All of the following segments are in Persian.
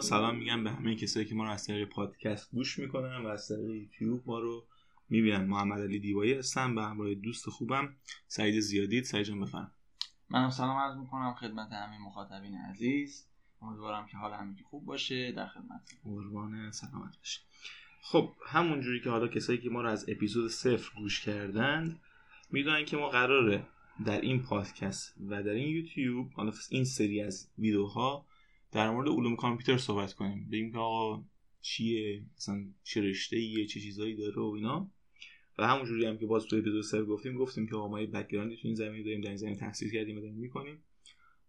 سلام میگم به همه کسایی که ما رو از طریق پادکست گوش می‌کنن و از طریق یوتیوب ما رو می‌بینن. محمد علی دیوایی هستم به همراه دوست خوبم سعید زیادید. سعید جان بفرم. منم سلام عرض می‌کنم خدمت همه مخاطبین عزیز. امیدوارم که حال همگی خوب باشه در خدمت. قربان سلامت باشه خب همونجوری که حالا کسایی که ما رو از اپیزود صفر گوش کردند می‌دونن که ما قراره در این پادکست و در این یوتیوب حالا این سری از ویدیوها در مورد علوم کامپیوتر صحبت کنیم. بگیم که آقا چیه مثلا چه رشته ایه چه چیزایی داره و اینا. و همونجوری هم که باز تو اپیزود سر گفتیم گفتیم که آقا ما یه بک‌گراندی تو این زمینه داریم در این زمینه تحصیل کردیم و داریم می‌کنیم.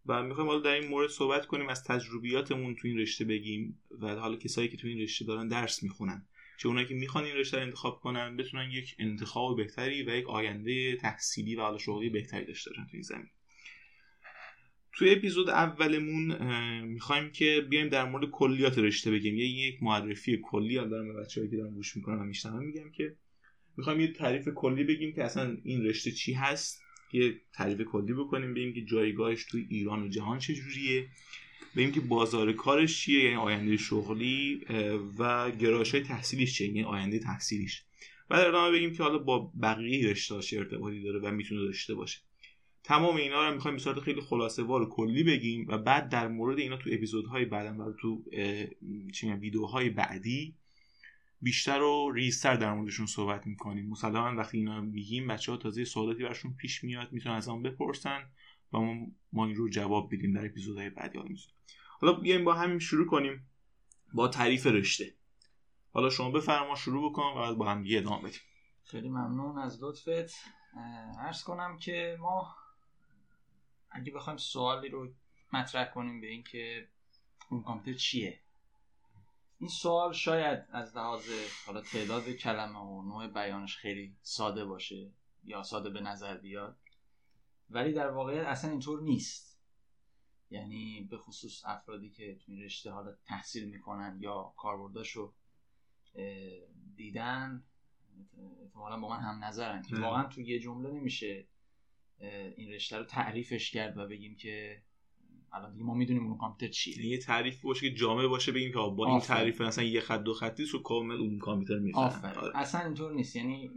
و می‌خوایم حالا در این مورد صحبت کنیم از تجربیاتمون تو این رشته بگیم و حالا کسایی که تو این رشته دارن درس می‌خونن. چه اونایی که می‌خوان این رشته رو انتخاب کنن بتونن یک انتخاب بهتری و یک آینده تحصیلی و حالا شغلی بهتری داشته باشن تو این زمین توی اپیزود اولمون می‌خوایم که بیایم در مورد کلیات رشته بگیم. یه یک معرفی کلی دارم به بچه‌ای که دارن گوش می‌کنن و میشنون میگم که می‌خوایم یه تعریف کلی بگیم که اصلا این رشته چی هست. یه تعریف کلی بکنیم بگیم که جایگاهش توی ایران و جهان چجوریه. بگیم که بازار کارش چیه یعنی آینده شغلی و گرایش های تحصیلیش چیه یعنی آینده تحصیلیش. بعد ادامه بگیم که حالا با بقیه رشته ارتباطی داره و می‌تونه داشته باشه. تمام اینا رو می‌خوایم به صورت خیلی خلاصه وار کلی بگیم و بعد در مورد اینا تو اپیزودهای بعدم و تو چی ویدیوهای بعدی بیشتر و ریزتر در موردشون صحبت می‌کنیم. مسلما وقتی اینا میگیم بچه ها تازه سوالاتی برشون پیش میاد می‌تونن از آن بپرسن و ما, ما این رو جواب بدیم در اپیزودهای بعدی. حالا حالا بیایم با همین شروع کنیم. با تعریف رشته. حالا شما بفرما شروع بکن و بعد با هم ادامه بدیم. خیلی ممنون از لطفت. عرض کنم که ما اگه بخوایم سوالی رو مطرح کنیم به اینکه اون کامپیوتر چیه؟ این سوال شاید از لحاظ حالا تعداد کلمه و نوع بیانش خیلی ساده باشه یا ساده به نظر بیاد ولی در واقعیت اصلا اینطور نیست. یعنی به خصوص افرادی که تو این رشته حالا تحصیل می‌کنن یا کاربرداشو دیدن احتمالا با من هم نظرن. که واقعا تو یه جمله نمیشه این رشته رو تعریفش کرد و بگیم که الان دیگه ما می‌دونیم اون کامپیوتر چیه. یه تعریف باشه که جامع باشه بگیم که با این تعریف مثلا یه خط دو خطی رو کامل اون کامپیوتر می‌فهمه. آره. اصلا اینطور نیست. یعنی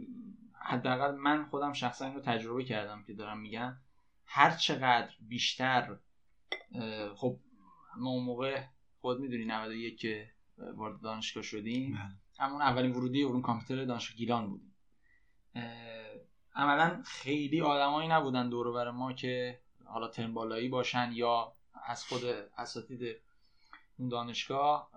حداقل من خودم شخصا رو تجربه کردم که دارم میگم. هر چقدر بیشتر خب ما اون موقع خود می‌دونی 91 که وارد دانشگاه شدیم بله. همون اولین ورودی اون کامپیوتر دانشگاه گیلان بودیم. عملا خیلی آدمایی نبودن دور بر ما که حالا ترم بالایی باشن یا از خود اساتید اون دانشگاه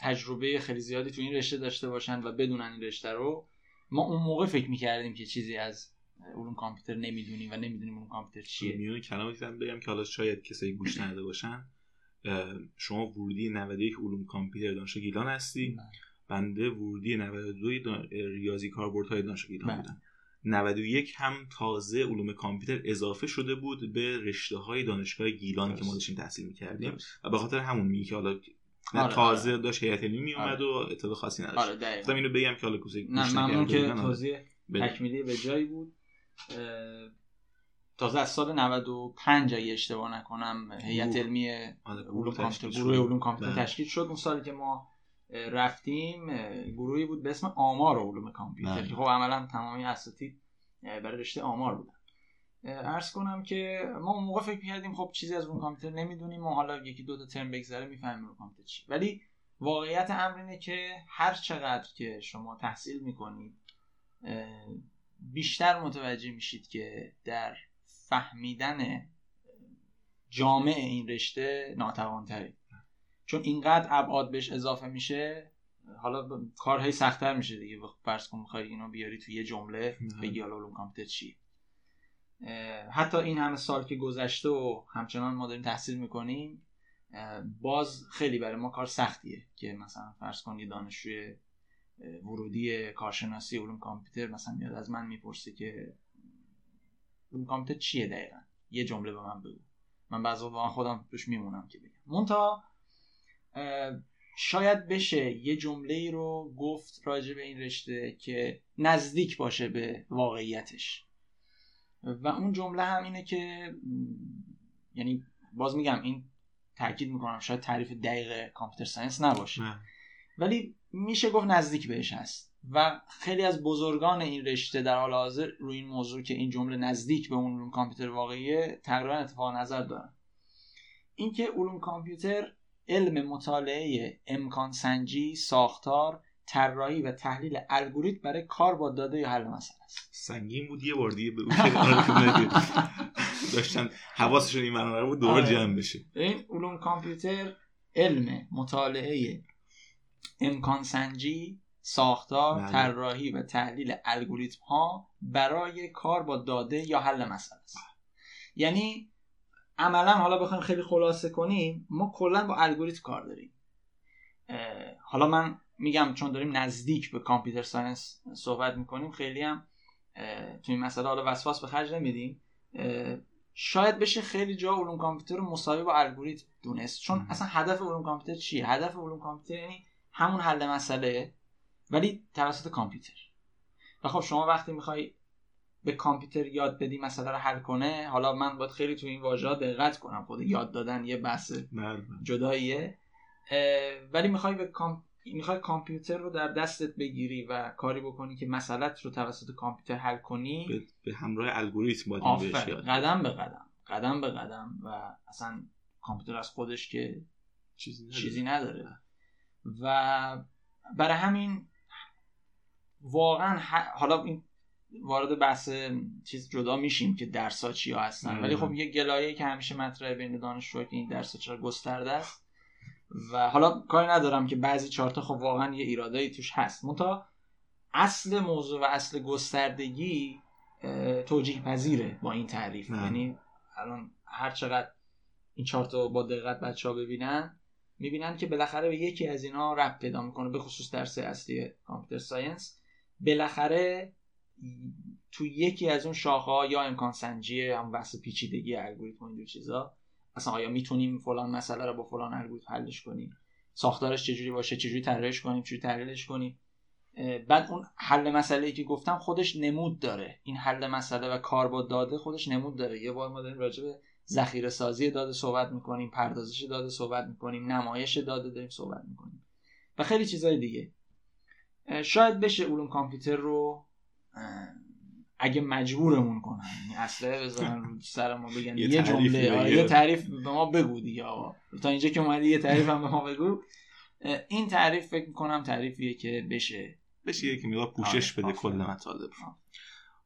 تجربه خیلی زیادی تو این رشته داشته باشن و بدونن این رشته رو. ما اون موقع فکر می‌کردیم که چیزی از علوم کامپیوتر نمی‌دونیم و نمی‌دونیم علوم کامپیوتر چیه. میونه کلماتی بگم که حالا شاید کسایی گوش نداده باشن. شما ورودی 91 علوم کامپیوتر دانشگاه گیلان هستی. بله. بنده ورودی 92 ریاضی کاربردهای دانشگاه گیلان بله. بودم 91 هم تازه علوم کامپیوتر اضافه شده بود به رشته های دانشگاه گیلان که ما داشتیم تحصیل می‌کردیم و به خاطر همون میگه که حالا آره تازه آره. داشت هیئت علمی می اومد آره. و اطلاع خاصی نداشت. آره اینو بگم که حالا کوزه نه ممنون که توضیح تکمیلی به جایی بود. تازه از سال 95 اگه اشتباه نکنم هیئت علمی آره، علوم کامپیوتر گروه علوم کامپیوتر بله. تشکیل شد. اون سالی که ما رفتیم گروهی بود به اسم آمار و علوم کامپیوتر بله. که خب عملا تمامی اساتید برای رشته آمار بودن. ارز کنم که ما اون موقع فکر کردیم خب چیزی از اون کامپیوتر نمی‌دونیم و حالا یکی دو تا ترم بگذره می‌فهمیم اون کامپیوتر چی ولی واقعیت امر اینه که هر چقدر که شما تحصیل می‌کنید بیشتر متوجه میشید که در فهمیدن جامع این رشته ناتوانتری چون اینقدر ابعاد بهش اضافه میشه حالا کارهای سختتر میشه دیگه. فرض کن می‌خوای اینو بیاری توی یه جمله بگی حالا علوم کامپیوتر چی؟ حتی این همه سال که گذشته و همچنان ما داریم تحصیل می‌کنیم باز خیلی برای ما کار سختیه که مثلا فرض کن یه دانشجوی ورودی کارشناسی علوم کامپیوتر مثلا میاد از من می‌پرسه که علوم کامپیوتر چیه دقیقا؟ یه جمله به من بگو. من بعضی خودم توش میمونم که بگم. مونتا شاید بشه یه جمله ای رو گفت راجع به این رشته که نزدیک باشه به واقعیتش. و اون جمله هم اینه که یعنی باز میگم این تاکید می‌کنم شاید تعریف دقیق کامپیوتر ساینس نباشه. نه. ولی میشه گفت نزدیک بهش هست. و خیلی از بزرگان این رشته در حال حاضر روی این موضوع که این جمله نزدیک به اون علوم کامپیوتر واقعیه تقریبا اتفاق نظر دارن. اینکه علوم کامپیوتر علم مطالعه امکان سنجی ساختار طراحی و تحلیل الگوریتم برای کار با داده یا حل مسئله است. سنگین بود یه بار دیگه به اون داشتن حواسشون این منو بود دوباره آره. جمع بشه. این علوم کامپیوتر علم مطالعه امکان سنجی ساختار بله. طراحی و تحلیل الگوریتم ها برای کار با داده یا حل مسئله است. یعنی عملا حالا بخوایم خیلی خلاصه کنیم ما کلا با الگوریتم کار داریم. حالا من میگم چون داریم نزدیک به کامپیوتر ساینس صحبت می‌کنیم خیلی هم اه، تو این مسئله حالا وسواس به خرج نمیدیم. شاید بشه خیلی جا علوم کامپیوتر رو مساوی با الگوریتم دونست. چون. اصلا هدف علوم کامپیوتر چیه؟ هدف علوم کامپیوتر یعنی همون حل مسئله ولی توسط کامپیوتر. و خب شما وقتی می‌خوای به کامپیوتر یاد بدی مسئله رو حل کنه حالا من باید خیلی تو این واژه دقت کنم خود یاد دادن یه بحث جداییه. ولی می‌خوای به کام... می‌خوای کامپیوتر رو در دستت بگیری و کاری بکنی که مسئلت رو توسط کامپیوتر حل کنی. به, به همراه الگوریتم باید بهش یاد قدم به قدم. قدم به قدم. و اصلا کامپیوتر از خودش که چیزی نداره. چیزی نداره. و برای همین واقعا حالا این وارد بحث چیز جدا میشیم که درس ها چیا هستن. ولی خب یه گلایه که همیشه مطرحه بین دانشجوها که این درس چرا گسترده است. و حالا کاری ندارم که بعضی چارتا خب واقعا یه ایرادایی توش هست. منتها اصل موضوع و اصل گستردگی توجیه پذیره با این تعریف. یعنی الان هر چقدر این چارت رو با دقت بچه ها ببینن می‌بینن که بالاخره به یکی از اینا رب پیدا می‌کنه به خصوص درس اصلی کامپیوتر ساینس. بالاخره تو یکی از اون شاخه ها یا امکان سنجی هم بحث پیچیدگی الگوریتم اینجور چیزا اصلا آیا می‌تونیم فلان مسئله رو با فلان الگوریتم حلش کنیم؟ ساختارش چجوری باشه؟ چجوری طراحیش کنیم؟ چجوری تحلیلش کنیم؟ بعد اون حل مسئله ای که گفتم خودش نمود داره. این حل مسئله و کار با داده خودش نمود داره. یه بار ما داریم راجع به ذخیره سازی داده صحبت می‌کنیم پردازش داده صحبت می‌کنیم نمایش داده داریم صحبت می‌کنیم و خیلی چیزهای دیگه. شاید بشه علوم کامپیوتر رو اگه مجبورمون کنن یعنی بذارن رو سر ما بگن یه جمله آره،. یه تعریف به ما بگو دیگه آقا تا اینجا که اومدی یه تعریف هم به ما بگو این تعریف فکر می‌کنم تعریفیه که بشه بشه یکی مقدار پوشش آره، بده کل. مطالب.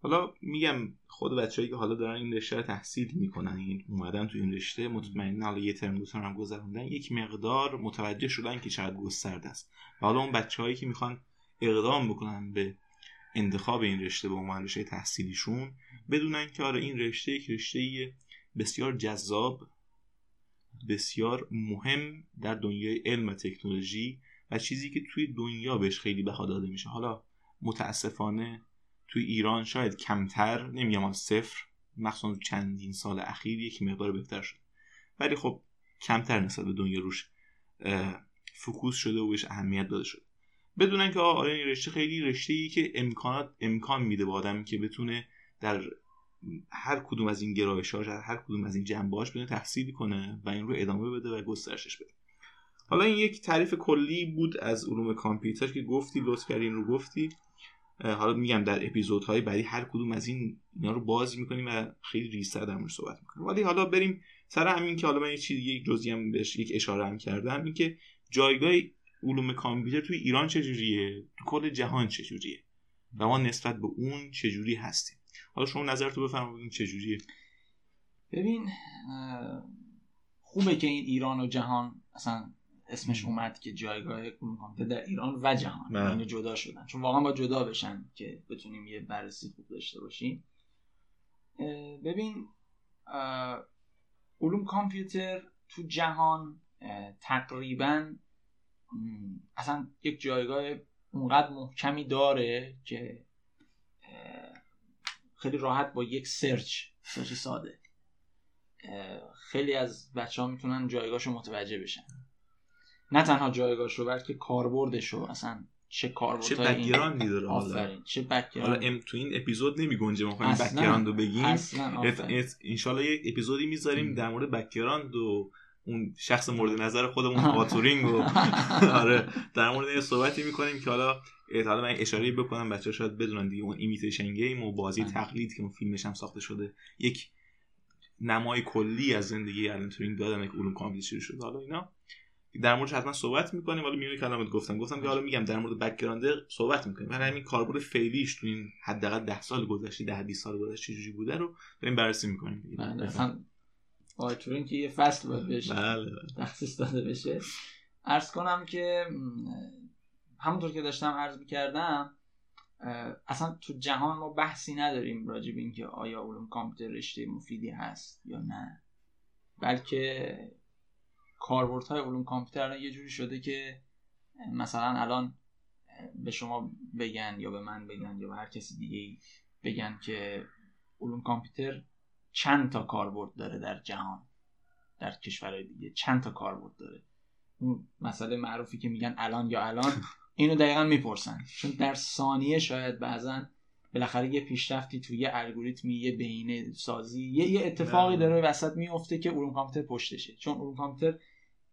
حالا میگم خود بچه‌ای که حالا دارن این رشته رو تحصیل می‌کنن این اومدن تو این رشته مطمئنا حالا یه ترم دو ترم هم گذروندن یک مقدار متوجه شدن که چقدر گسترده است و حالا اون بچه‌هایی که می‌خوان اقدام بکنن به انتخاب این رشته به عنوان رشته تحصیلیشون بدونن که آره این رشته یک رشته بسیار جذاب بسیار مهم در دنیای علم و تکنولوژی و چیزی که توی دنیا بهش خیلی بها داده میشه. حالا متاسفانه توی ایران شاید کمتر نمیگم حالا صفر مخصوصا چندین سال اخیر یک مقدار بهتر شد. ولی خب کمتر نسبت به دنیا روش اه، فوکوس شده و بهش اهمیت داده شده بدونن که آه، آره این رشته خیلی رشته ای که امکانات امکان میده به آدم که بتونه در هر کدوم از این گرایش در هر کدوم از این جنبهاش بتونه تحصیل کنه و این رو ادامه بده و گسترشش بده. حالا این یک تعریف کلی بود از علوم کامپیوتر که گفتی لطف کردی رو گفتی. حالا میگم در اپیزودهای بعدی هر کدوم از این اینا رو باز می‌کنیم و خیلی ریزتر در موردش صحبت می‌کنیم. ولی حالا بریم سر همین که حالا من یه چیز یک جزئی هم بهش یک اشاره هم کردم. این که جایگاه علوم کامپیوتر توی ایران چجوریه تو کل جهان چجوریه و ما نسبت به اون چجوری هستیم؟ حالا شما نظرتو بفرمایید چجوریه ببین خوبه که این ایران و جهان اصلا اسمش اومد که جایگاه علوم کامپیوتر در ایران و جهان بله. اینو جدا شدن. چون واقعا با جدا بشن که بتونیم یه بررسی خوب داشته باشیم. ببین علوم کامپیوتر تو جهان تقریبا اصلا یک جایگاه اونقدر محکمی داره که خیلی راحت با یک search search ساده. خیلی از بچه ها می‌تونن جایگاهشو متوجه بشن. نه تنها جایگاهشو بلکه کاربردشو اصلا چه چه کاربردهای این background ی داره حالا؟ آفرین چه حالا background ام تو این اپیزود نمیگنجه ما خواهیم اصلاً. background رو بگیم. اصلا انشالله یک اپیزودی می‌ذاریم. در مورد background و اون شخص مورد نظر خودمون آلن تورینگ و آره. در مورد این صحبتی می‌کنیم که حالا حالا من اشاره بکنم بچه شاید بدونن دیگه اون imitation game و بازی تقلید که اون فیلمش هم ساخته شده یک نمای کلی از زندگی آلن تورینگ دادن که علوم کامپیوتر شده. حالا اینا در موردش حتما صحبت می‌کنیم. حالا میونه کلامت گفتم گفتم که حالا میگم در مورد background صحبت می‌کنیم. ولی همین کاربرد فعلیش تو این حداقل 10 سال گذشته 10 20 سال گذشته چجوری بوده رو داریم بررسی می‌کنیم. بله اصلا آیتورین که یه فصل باید بهش بله تخصیص داده بشه. عرض کنم که همونطور که داشتم عرض می‌کردم اصلا تو جهان ما بحثی نداریم راجع به اینکه آیا علوم کامپیوتر رشته مفیدی هست یا نه. بلکه کاربردهای علوم کامپیوتر یه جوری شده که مثلا الان به شما بگن یا به من بگن یا به هر کسی دیگه بگن که علوم کامپیوتر چند تا کاربرد داره در جهان در کشورهای دیگه. چند تا کاربرد داره. اون مسئله معروفی که میگن الان یا الان اینو دقیقا می‌پرسن. چون در ثانیه شاید بعضا بالاخره یه پیشرفتی توی یه الگوریتمی یه بهینه سازی یه, یه اتفاقی بله. داره وسط میفته که علوم کامپیوتر پشتشه. چون علوم کامپیوتر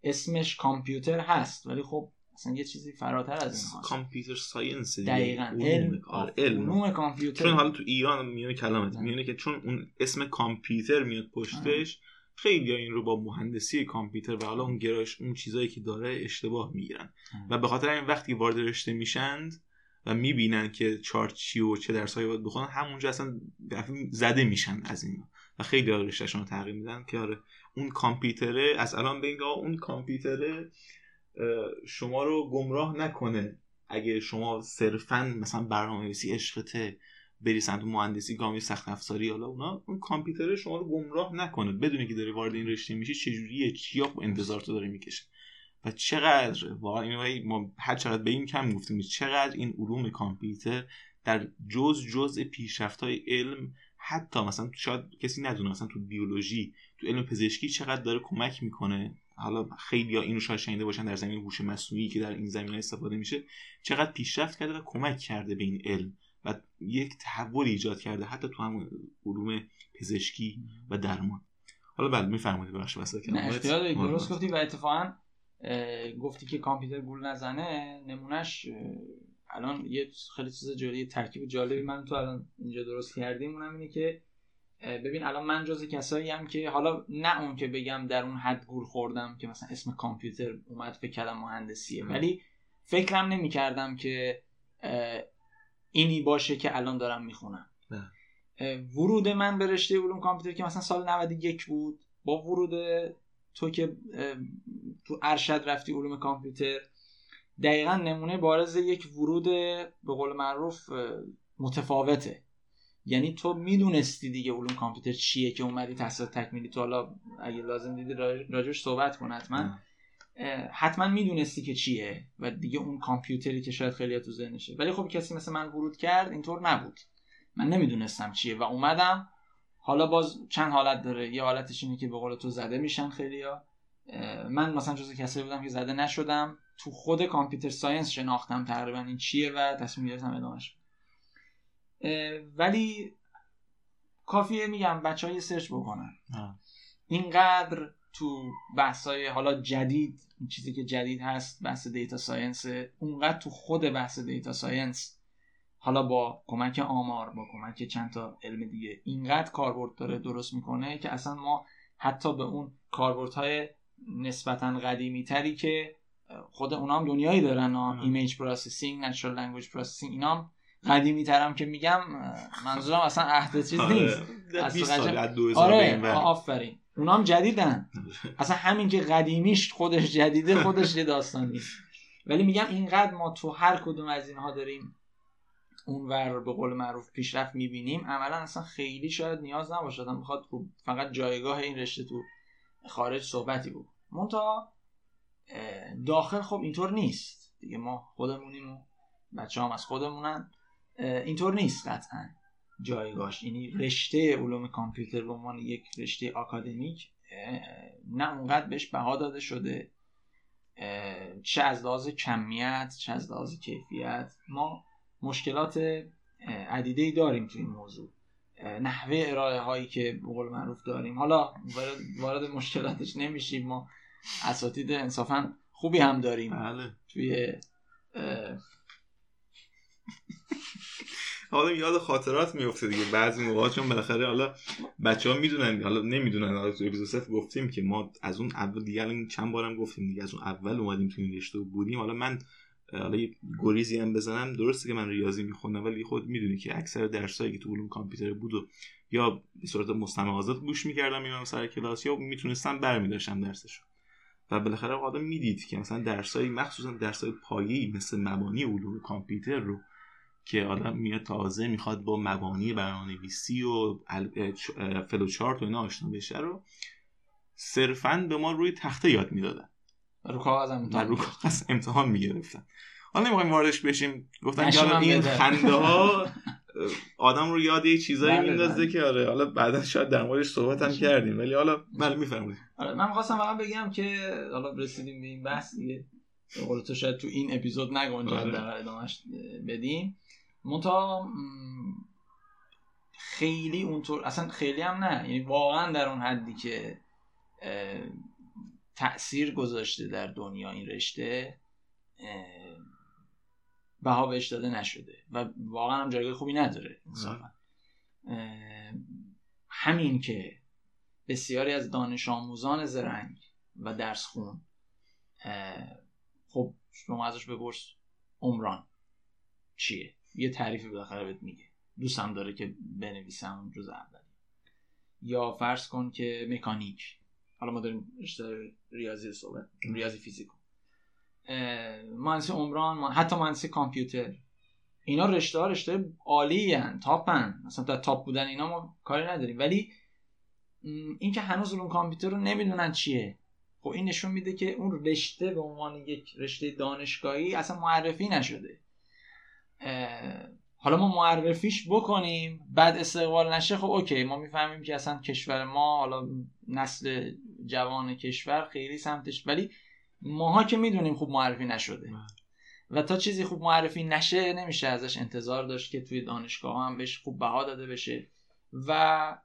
اسمش کامپیوتر هست ولی خب اصلا یه چیزی فراتر از این کامپیوتر ساینس دقیقا. علم. آره، علم. کامپیوتر. چون حالا تو ایران میونه کلامت. میونه که چون اون اسم کامپیوتر میاد پشتش خیلی این رو با مهندسی کامپیوتر و حالا اون گرایش اون چیزایی که داره اشتباه می‌گیرن. و به خاطر این وقتی وارد رشته میشند و می‌بینن که چارت چی و چه درسایی باید بخونن همونجا اصلا زده میشن از این و خیلی رشتهشون رو تغییر میدن که آره اون کامپیوتره از الان به اون کامپیوتره شما رو گمراه نکنه اگه شما صرفا مثلا برنامه‌نویسی عشقته بری سمت مهندسی گامی سخت افزاری حالا اونا اون کامپیوتر شما رو گمراه نکنه. بدونی که داری وارد این رشته میشی چجوریه چیا انتظار تو داره می‌کشه. و چقدر واقعا ما هر چقدر به این کم گفتیم چقدر این علوم کامپیوتر در جز جز پیشرفت های علم حتی مثلا شاید کسی ندونه مثلا تو بیولوژی تو علم پزشکی چقدر داره کمک می‌کنه. حالا خیلی ها اینو شاید شنیده باشن در زمین هوش مصنوعی که در این زمینه استفاده میشه چقدر پیشرفت کرده و کمک کرده به این علم و یک تحول ایجاد کرده حتی تو هم علوم پزشکی و درمان. حالا بله میفرمایید بخش واسه که درست گفتی و اتفاقا گفتی که کامپیوتر گول نزنه نمونهش الان یه خیلی چیز جالبی ترکیب جالبی من تو الان اینجا درست کردیم. اونم اینه که ببین الان من جز کسایی هم که حالا نه اون که بگم در اون حد گول خوردم که مثلا اسم کامپیوتر اومد فکر کردم مهندسیه. ولی فکرم نمی کردم که اینی باشه که الان دارم می‌خونم. ورود من به رشته علوم کامپیوتر که مثلا سال 91 بود با ورود تو که تو ارشد رفتی علوم کامپیوتر دقیقا نمونه بارز یک ورود به قول معروف متفاوته. یعنی تو می‌دونستی دیگه علوم کامپیوتر چیه که اومدی تحصیلات تکمیلی تو حالا اگه لازم دیدی راجوش صحبت کن حتما. حتما می‌دونستی که چیه و دیگه اون کامپیوتری که شاید خیلی تو ذهنشه. ولی خب کسی مثل من ورود کرد اینطور نبود. من نمی‌دونستم چیه و اومدم. حالا باز چند حالت داره. یه حالتش اینه که به قول تو زده میشن خیلیا من مثلا جزو کسایی بودم که زده نشدم. تو خود کامپیوتر ساینس شناختم تقریبا این چیه و تصمیم گرفتم ادامهش ولی کافیه میگم بچه های search بکنن. اینقدر تو بحثای حالا جدید این چیزی که جدید هست بحث data science اونقدر تو خود بحث data science حالا با کمک آمار با کمک چند تا علم دیگه اینقدر کاربرد داره درست می‌کنه که اصلا ما حتی به اون کاربردهای نسبتا قدیمی تری که خود اونا هم دنیایی دارن image processing natural language processing اینا هم قدیمی ترم که میگم منظورم اصلا عهد چیز آره. نیست. آره آفرین. اونا هم جدیدن. اصلا همین که قدیمیش خودش جدیده خودش یه داستان نیست. ولی میگم اینقدر ما تو هر کدوم از اینها داریم اونور به قول معروف پیشرفت می‌بینیم عملا اصلا خیلی شاید نیاز نباشه. آدم بخواد فقط جایگاه این رشته تو خارج صحبتی بود منتها داخل خب اینطور نیست. دیگه ما خودمونیم و بچه هم از خودمونن. اینطور نیست قطعا جایگاهش. یعنی رشته علوم کامپیوتر به عنوان یک رشته آکادمیک نه اونقدر بهش بها داده شده چه از لحاظ کمیت چه از لحاظ کیفیت. ما مشکلات عدیده ای داریم تو این موضوع. نحوه ارائه هایی که به قول معروف داریم. حالا وارد مشکلاتش نمیشیم. ما اساتید انصافا خوبی هم داریم. بله. توی حالا یاد خاطرات میفته دیگه. بعضی موقع چون بالاخره حالا بچه ها می‌دونن حالا نمی‌دونن. حالا تو اپیزود گفتیم که ما از اون اول دیگه الان چند بارم گفتیم دیگه. از اون اول اومدیم تو این رشته بودیم. حالا من حالا یه گریزی هم بزنم. درسته که من ریاضی می‌خونم ولی خود می‌دونی که اکثر درسایی که تو علوم کامپیوتر بود و یا به صورت مستمع آزاد گوش می‌کردم میرم سر کلاس یا می‌تونستم برمیداشتم درسشو. و بالاخره آدم می‌دید که مثلا درسایی مخصوصا درسای پایه‌ای مثل مبانی علوم کامپیوتر رو که آدم میاد تازه می‌خواد با مبانی برنامه‌نویسی و فلوچارت و اینا آشنا بشه رو صرفا به ما روی تخته یاد می‌دادن. رو کاغذ امتحان رو کاغذ امتحان می‌گرفتن. حالا نمی‌خوایم واردش بشیم. گفتن که این خنده ها آدم رو یاد یه چیزایی بله میندازه بله. که آره حالا بعدا شاید در موردش صحبت هم کردیم. ولی حالا بله میفرمایید. آره من خواستم فقط بگم که حالا رسیدیم به این بحث دیگه. قول تو شاید تو این اپیزود نگنجه آره. در ادامهش بدیم. منتها خیلی اونطور اصلا خیلی هم نه. یعنی واقعا در اون حدی که تاثیر گذاشته در دنیا این رشته بها بهش داده نشده و واقعا هم جایگاه خوبی نداره همین که بسیاری از دانش آموزان زرنگ و درس خون خب شما ازش بپرس عمران چیه؟ یه تعریفی بالاخره بهت میگه. دوستم داره که بنویسم اون جز اولی. یا فرض کن که مکانیک. حالا ما داریم رشته ریاضی صحبت ریاضی فیزیک. مهندسی عمران حتی مهندسی کامپیوتر. اینا رشته ها رشته عالی هن تاپن. مثلا در تاپ بودن اینا ما کاری نداریم. ولی اینکه هنوز علوم کامپیوتر رو نمی‌دونن چیه. خب این نشون میده که اون رشته به عنوان یک رشته دانشگاهی اصلا معرفی نشده. حالا ما معرفیش بکنیم بعد استقبال نشه خب اوکی ما می‌فهمیم که اصلا کشور ما حالا نسل جوان کشور خیلی سمتش ولی ماها که می‌دونیم خوب معرفی نشده. بله. و تا چیزی خوب معرفی نشه نمیشه ازش انتظار داشت که توی دانشگاه هم بهش خوب بها داده بشه. و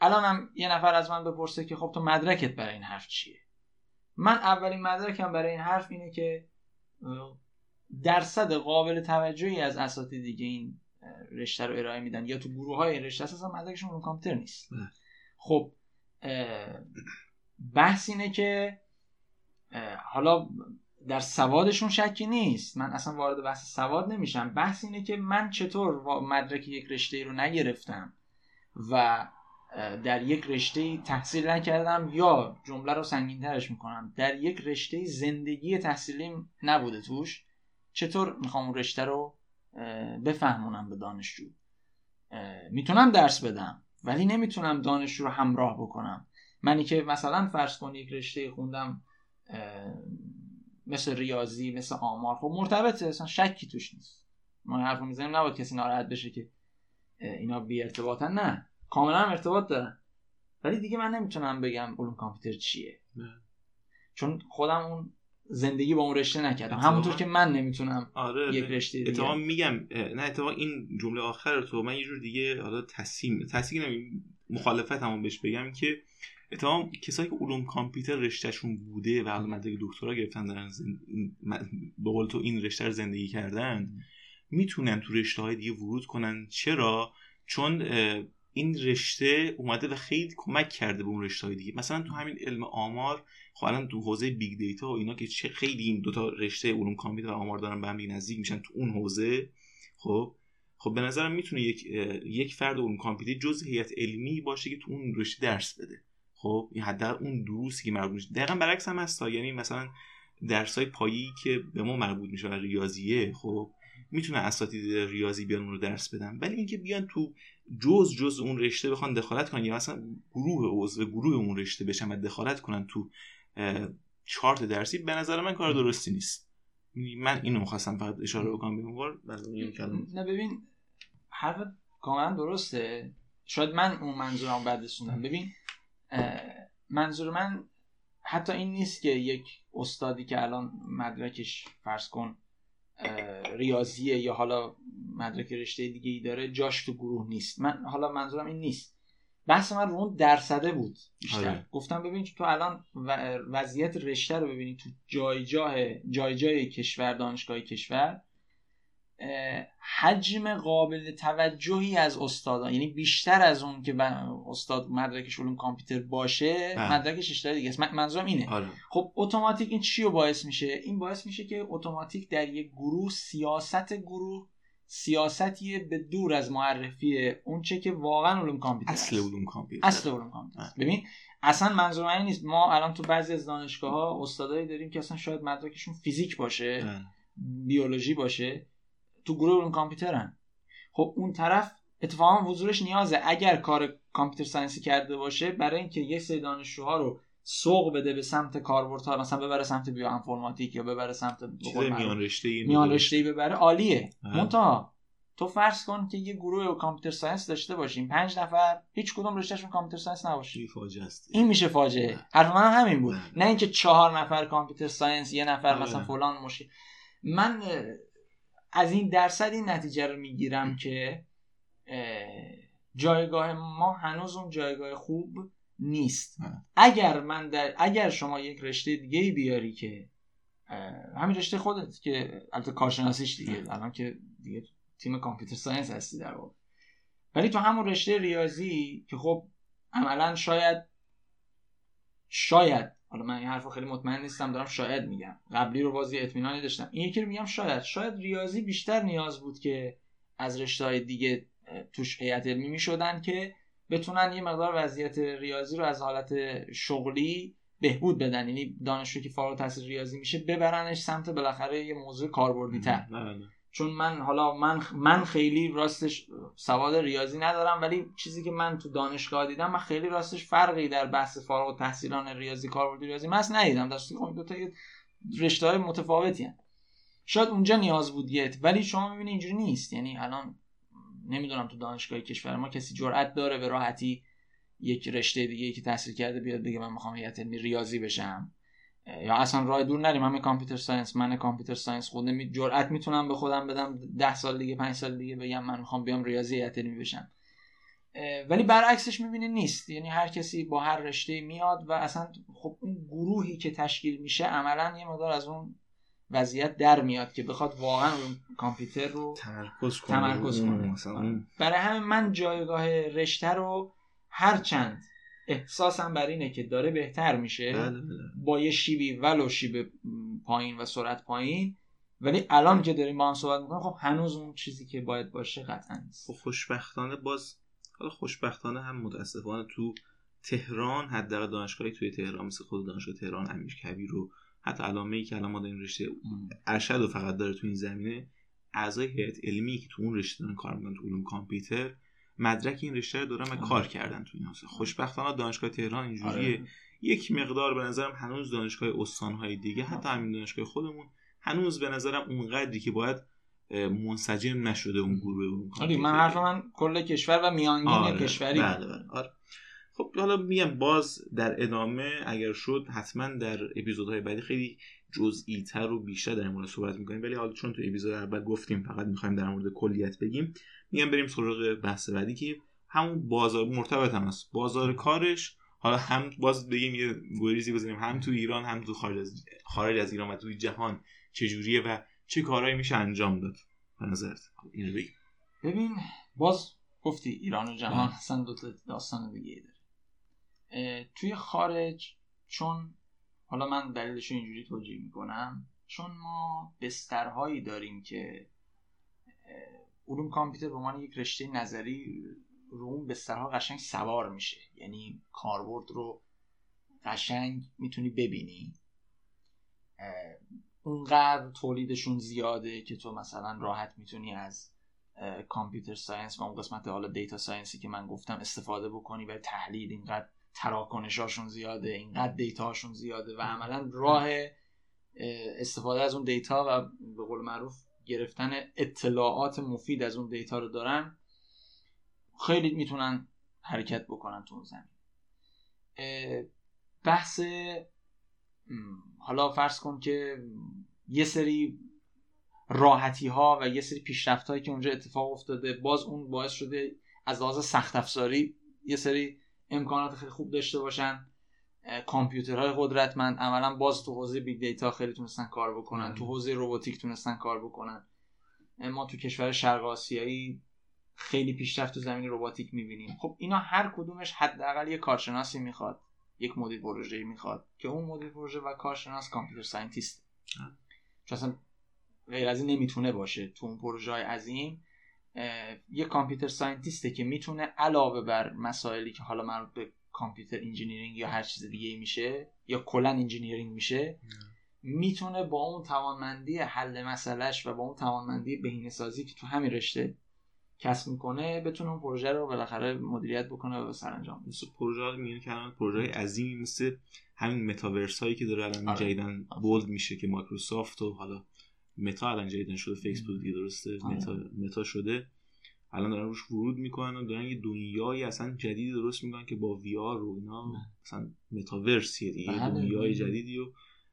الان هم یه نفر از من بپرسه که خب تو مدرکت برای این حرف چیه؟ من اولین مدرکم برای این حرف اینه که درصد قابل توجهی از اساتید دیگه این رشته رو ارائه میدن یا تو گروه های رشته اساسا مدرکشون رو کامپیوتر نیست. خب بحث اینه که حالا در سوادشون شکی نیست. من اصلا وارد بحث سواد نمیشم. بحث اینه که من چطور مدرک یک رشته رو نگرفتم و در یک رشته تحصیل نکردم یا جمله رو سنگین ترش می‌کنم. در یک رشته زندگی تحصیلی نبوده توش. چطور می‌خوام اون رشته رو بفهمونم به دانشجو؟ می‌تونم درس بدم ولی نمی‌تونم دانشجو رو همراه بکنم. منی که مثلا فرض کن یک رشته خوندم مثل ریاضی مثل آمار خب مرتبطه اصلا شکی توش نیست. ما حرف می‌زنیم نباید کسی ناراحت بشه که اینا بی ارتباطن. نه کاملا هم ارتباط دارن. ولی دیگه من نمی‌تونم بگم علوم کامپیوتر چیه. چون خودم اون زندگی با اون رشته نکردم. همونطور که من نمی‌تونم آره یک رشته دیگه. میگم نه اتفاقا این جمله آخر تو من یه جور دیگه حالا تصمیم تصمیم مخالفت همون بهش بگم که اتفاقا کسایی که علوم کامپیوتر رشتهشون بوده و حالا مدرک دکترا گرفتن دارن زن... به قول تو این رشته رو زندگی کردن می‌تونن تو رشته های دیگه ورود کنن. چرا؟ چون این رشته اومده و خیلی کمک کرده به اون رشته های دیگه. مثلا تو همین علم آمار خب الان تو حوزه big data و اینا که چه خیلی این دوتا رشته علوم کامپیوتر و آمار دارن به هم نزدیک میشن تو اون حوزه خب؟ خب به نظرم می‌تونه یک یک فرد علوم کامپیوتر جز هیئت علمی باشه که تو اون رشته درس بده. خب؟ این حداقل اون دروسی که مربوط میشه. دقیقا برعکس هم هست یعنی مثلا درسای پایه‌ای که به ما مربوط میشه ریاضیه خب؟ می‌تونه اساتید ریاضی بیان اون رو درس بدن. ولی اینکه بیان تو جز جز اون رشته بخوان دخالت کنن یا مثلا گروه عضو گروه اون رشته بشن و دخالت کنن تو چارت درسی به نظر من کار درستی نیست. من اینو می‌خواستم فقط اشاره بکنم به اون نه ببین حرف کاملا درسته. شاید من اون منظورم بعد ببین منظور من حتی این نیست که یک استادی که الان مدرکش فرض کن ریاضیه یا حالا مدرک رشته دیگه ای داره جاش تو گروه نیست. من حالا منظورم این نیست. بحث من رو اون درصده بود بیشتر. آره. گفتم ببین تو الان وضعیت رشته رو ببینی تو جای جای جای جای کشور دانشگاه کشور اه، حجم قابل توجهی از استادان یعنی بیشتر از اون که استاد مدرکش علوم کامپیوتر باشه بله. مدرکش دیگه است. من- منظورم اینه. آره. خب اتوماتیک این چی رو باعث میشه؟ این باعث میشه که اتوماتیک در یک گروه سیاست گروه سیاستیه به دور از معرفی اون چه که واقعا علوم کامپیوتر اصل. علوم کامپیوتر اصل علوم کامپیوتر. ببین اصلا منظور من نیست ما الان تو بعضی از دانشگاه ها استادایی داریم که اصلا شاید مدرکشون فیزیک باشه بله. بیولوژی باشه تو گروه علوم کامپیوترن خب اون طرف اتفاقا حضورش نیازه اگر کار computer science ی کرده باشه برای اینکه یک سری دانشجوها رو سوق بده به سمت کاربردها مثلا ببره سمت بیوانفورماتیک یا ببره سمت میان رشته میان رشته ببره عالیه. منتها تو فرض کن که یه گروه computer science داشته باشیم پنج نفر هیچ کدوم رشتهشون computer science نباشه. چی فاجعه است. این میشه فاجعه. حرف من هم همین بود. نه. اینکه چهار نفر computer science یه نفر آره. مثلا فلان مشکل. من از این درصد این نتیجه رو می‌گیرم که اه، جایگاه ما هنوز اون جایگاه خوب نیست. اگر من در اگر شما یک رشته دیگه ای بیاری که همین رشته خودت که البته کارشناسیش دیگه. الان که دیگه تیم کامپیوتر ساینس هستی در واقع ولی تو همون رشته ریاضی که خب عملا شاید شاید حالا من این حرف رو خیلی مطمئن نیستم دارم شاید میگم قبلی رو بازی اطمینانی داشتم این یکی رو میگم شاید شاید ریاضی بیشتر نیاز بود که از رشته های دیگه توش هیئت علمی می‌شدن که بتونن یه مقدار وضعیت ریاضی رو از حالت شغلی بهبود بدن. یعنی دانشجو که فارغ التحصیل ریاضی میشه ببرنش سمت بالاخره یه موضوع کاربردی تر بله. چون من حالا من من خیلی راستش سواد ریاضی ندارم ولی چیزی که من تو دانشگاه دیدم من خیلی راستش فرقی در بحث فارغ التحصیلان ریاضی کاربردی ریاضی من ندیدم. در صورتی خب دو تا رشته های متفاوتی هن. شاید اونجا نیاز بود یه ولی شما می‌بینی اینجوری نیست. یعنی الان نمی‌دونم تو دانشگاه کشور ما کسی جرأت داره به راحتی یک رشته دیگه که تحصیل کرده بیاد بگه من می‌خوام هیئت علمی ریاضی بشم. یا اصلا راه دور نریم. همین computer science من computer science خود می جرأت می‌تونم به خودم بدم. ده سال دیگه پنج سال دیگه بگم من می‌خوام بیام ریاضی هیئت علمی بشم. ولی برعکسش می‌بینی نیست. یعنی هر کسی با هر رشته میاد و اصلا خب اون گروهی که تشکیل میشه عملا یه مقدار از اون وضعیت در میاد که بخواد واقعا اون کامپیوتر رو تمرکز کنه. تمرکز کنه. مثلا آره. برای همین من جایگاه رشته رو هر چند احساسم بر اینه که داره بهتر میشه بله بله با یه شیبی ولو شیب پایین و سرعت پایین. ولی الان که داریم با هم صحبت می‌کنیم خب هنوز اون چیزی که باید باشه قطعا نیست. خب خوشبختانه باز حالا خوشبختانه هم متاسفانه تو تهران حداقل دانشگاهی توی تهران مثل خود دانشگاه تهران امیرکبیر و حتی علامه ای که الان ما این رشته ارشد رو فقط داره تو این زمینه اعضای هیئت علمی که تو اون رشته دارن کار می‌کنن تو علوم کامپیوتر مدرک این رشته رو دارن و آره. کار کردن تو این حوزه. خوشبختانه دانشگاه تهران اینجوریه. آره. یک مقدار به نظرم هنوز دانشگاه استانهای دیگه حتی همین دانشگاه خودمون هنوز به نظرم اونقدری که باید منسجم نشده اون گروه علوم آره من. حرف من کل کشور و میانگین آره، کشوری. بله بله. آره. خب حالا میگم باز در ادامه اگر شد حتما در اپیزودهای بعدی خیلی جزئی تر و بیشتر در مورد صحبت می‌کنیم. ولی حالا چون تو اپیزود اول گفتیم فقط می‌خوایم در مورد کلیت بگیم میگم بریم سراغ بحث بعدی که همون بازار مرتبط هم است. بازار کارش حالا هم باز بگیم یه گریزی بزنیم. هم تو ایران هم تو خارج از خارج از ایران و توی جهان چجوریه و چه کارهایی میشه انجام داد؟ به نظرت. اینو بگیم. ببین باز گفتی ایران و جهان بله. اصلا دو تا داستان دیگه توی خارج چون حالا من دلیلش رو اینجوری توجیه می‌کنم چون ما بسترهایی داریم که علوم کامپیوتر به عنوان یک رشته نظری رو اون بسترها قشنگ سوار میشه. یعنی کاربرد رو قشنگ می‌تونی ببینی. اونقدر تولیدشون زیاده که تو مثلا راحت می‌تونی از computer science و اون قسمت حالا data science ی که من گفتم استفاده بکنی برای تحلیل اینقدر تراکنشاشون زیاده اینقدر data شون زیاده و عملا راه اه، استفاده از اون data و به قول معروف گرفتن اطلاعات مفید از اون data رو دارن خیلی می‌تونن حرکت بکنن تو اون زمین. بحث حالا فرض کن که یه سری راحتی ها و یه سری پیشرفت هایی که اونجا اتفاق افتاده باز اون باعث شده از لحاظ سخت افزاری یه سری امکانات خیلی خوب داشته باشن. کامپیوترهای قدرتمند. عملا باز تو حوزه big data خیلی تونستن کار بکنن. تو حوزه روباتیک تونستن کار بکنن. ما تو کشور شرق آسیایی خیلی پیشرفت تو زمین روباتیک می‌بینیم. خب اینا هر کدومش حداقل یه کارشناسی می‌خواد. یک مدیر پروژه می‌خواد که اون مدیر پروژه و کارشناس computer scientist ه. چون اصلا غیر از این نمی‌تونه باشه. تو اون پروژه های عظیم یه computer scientist ه که می‌تونه علاوه بر مسائلی که حالا مربوط به computer engineering یا هر چیز دیگه میشه یا کلا engineering میشه می‌تونه با اون توانمندی حل مسئلهش و با اون توانمندی بهینه سازی که تو همین رشته کسب می‌کنه بتونه اون پروژه رو بالاخره مدیریت بکنه و سرانجام بده. مثل پروژه میگن که الان پروژه عظیمی مثل همین متاورس هایی که داره الان آره. جدیداً bold میشه که مایکروسافت و حالا متا الان جدیداً شده فیسبوک دیگه درسته؟ آره. متا متا شده. الان دارن روش ورود می‌کنن و دارن یه دنیای اصلا جدیدی درست می‌کنن که با VR و اینا مثلا متاورسیه دیگه بله. دنیای جدیدی و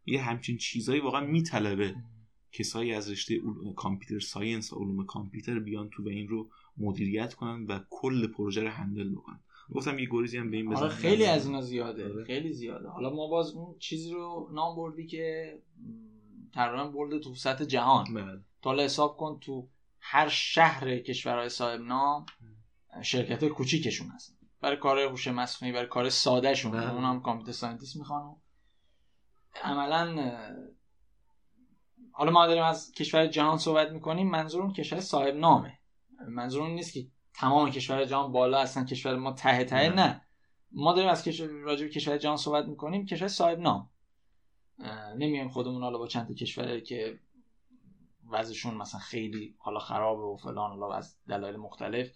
یه همچین چیزایی واقعا میطلبه. کسایی از رشته computer science و علوم کامپیوتر بیان تو و این رو مدیریت کنن و کل پروژه رو handle بکنن. گفتم یه گریزی هم به این بزنم. خیلی از اینا زیاده آره. خیلی زیاده. حالا ما باز اون چیزی رو نام بردی که تقریبا برده تو سطح جهان. بله. تا حساب کن تو هر شهر کشورهای صاحب نام شرکت کوچیکشون هستن. برای کار هوش مصنوعی برای کار ساده شون بله. اون هم computer scientist می‌خوان. عملا حالا ما داریم از کشور جهان صحبت می‌کنیم. منظور اون کشور صاحب نامه. منظور اون نیست که تمام کشور جهان بالا هستن کشور ما ته ته نه. ما داریم از کشور راجع به کشور جهان صحبت می‌کنیم. کشور صاحب نام. نمیایم خودمون حالا با چند تا کشوری که وضعشون مثلا خیلی حالا خرابه و فلان حالا از دلایل مختلف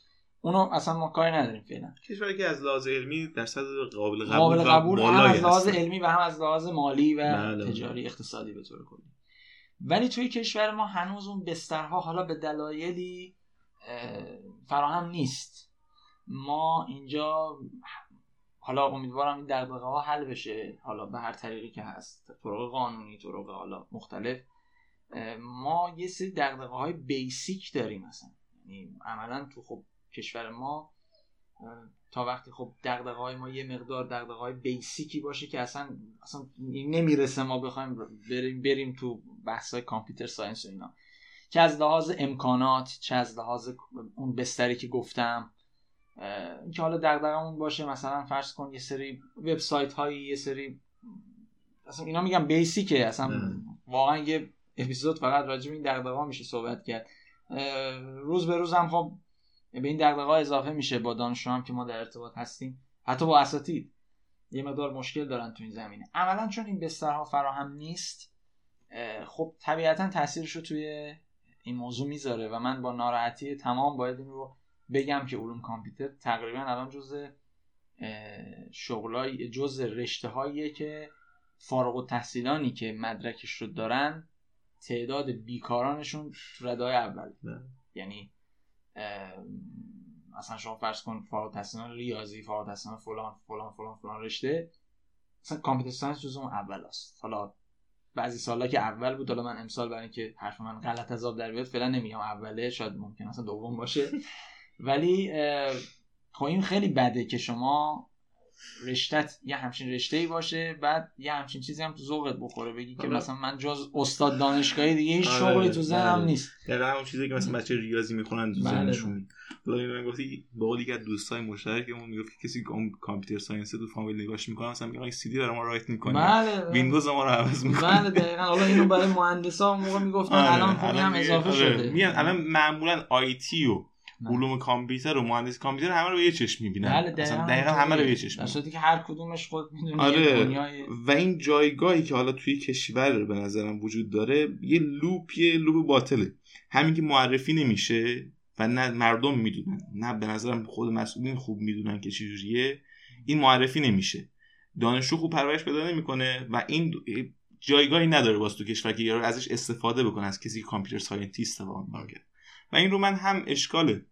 اونو اصلا ما کاری نداریم فعلا. کشوری که از لحاظ علمی در صد قابل قبول, قابل قبول هم از لحاظ علمی و هم از لحاظ مالی و بله. تجاری اقتصادی به طور کلی. ولی توی کشور ما هنوز اون بسترها حالا به دلایلی فراهم نیست. ما اینجا حالا امیدوارم این دغدغه ها حل بشه. حالا به هر طریقی که هست. طرق قانونی طرق حالا مختلف. ما یه سری دغدغه های بیسیک داریم مثلا یعنی عملا تو خب کشور ما تا وقتی خب دغدغه های ما یه مقدار دغدغه های بیسیکی باشه که اصلا اصلا نمی‌رسه ما بخوایم بریم بریم تو بحث های کامپیوتر ساینس و اینا. چه از لحاظ امکانات چه از لحاظ اون بستری که گفتم که حالا دغدغمون باشه مثلا فرض کن یه سری وبسایت هایی یه سری اصلا اینا میگم بیسیکه. اصلا واقعا یه اپیزود فقط راجع به این دغدغه میشه صحبت کرد. روز به روز هم خب به این دغدغه اضافه میشه با دانشجو هم که ما در ارتباط هستیم. حتی با اساتید. یه مقدار مشکل دارن تو این زمینه. عملا چون این بسترها فراهم نیست خب طبیعتا تاثیرش رو توی این موضوع می‌ذاره و من با ناراحتی تمام باید این رو بگم که علوم کامپیوتر تقریبا الان جز شغلای جز رشته هاییه که فارغ و تحصیلانی که مدرکش رو دارن تعداد بیکارانشون تو ردای اول. یعنی مثلا شما فرض کن فارغ تحصیلان ریاضی فارغ تحصیلان فلان فلان فلان فلان رشته مثلا کامپیوتر ساینس جز اون اول است. حالا بعضی سالا که اول بود حالا من امسال برای اینکه حرف من غلط از آب در بیاد فعلا نمیگم اوله شاید ممکن اصلا دوم باشه. ولی خب این خیلی بده که شما رشتت یه همچین رشته ای باشه بعد یه همچین چیزی هم تو ذوقت بخوره. بگی که مثلا من جز استاد دانشگاهی دیگه هیچ آره، شغلی تو ذهنم بله. نیست. دقیقاً همون چیزی که مثلا بچه ریاضی می‌خونن تو بله، ذهنشون. بله. من گفتی قول یک دوستای مشترکمون می‌گفت که کسی computer science تو فامیل نگاش می‌کنه مثلا میگه سی دی برای ما write می‌کنه بله ویندوز ما رو عوض می‌کنه بله دقیقاً. حالا اینو برای مهندسا موقع می‌گفتن آره، الان خوبی هم اضافه شده. میگن الان معمولا IT و علوم کامپیوتر و مهندسی کامپیوتر همه رو به یه چشم می‌بینن. بله دقیقا, دقیقا همه رو به یه چشم در که هر کدومش خود می‌دونه آره. دنیای... و این جایگاهی که حالا توی کشور به نظرم وجود داره یه loop یه loop باطله. همین که معرفی نمیشه و نه مردم می‌دونن نه به نظرم خود مسئولین خوب می‌دونن که چجوریه این معرفی نمیشه. دانشجو خوب پرورش پیدا نمی‌کنه و این جایگاهی نداره باز تو کشور که ازش استفاده بکنه از کسی که computer scientist واقعا و این رو من هم اشکاله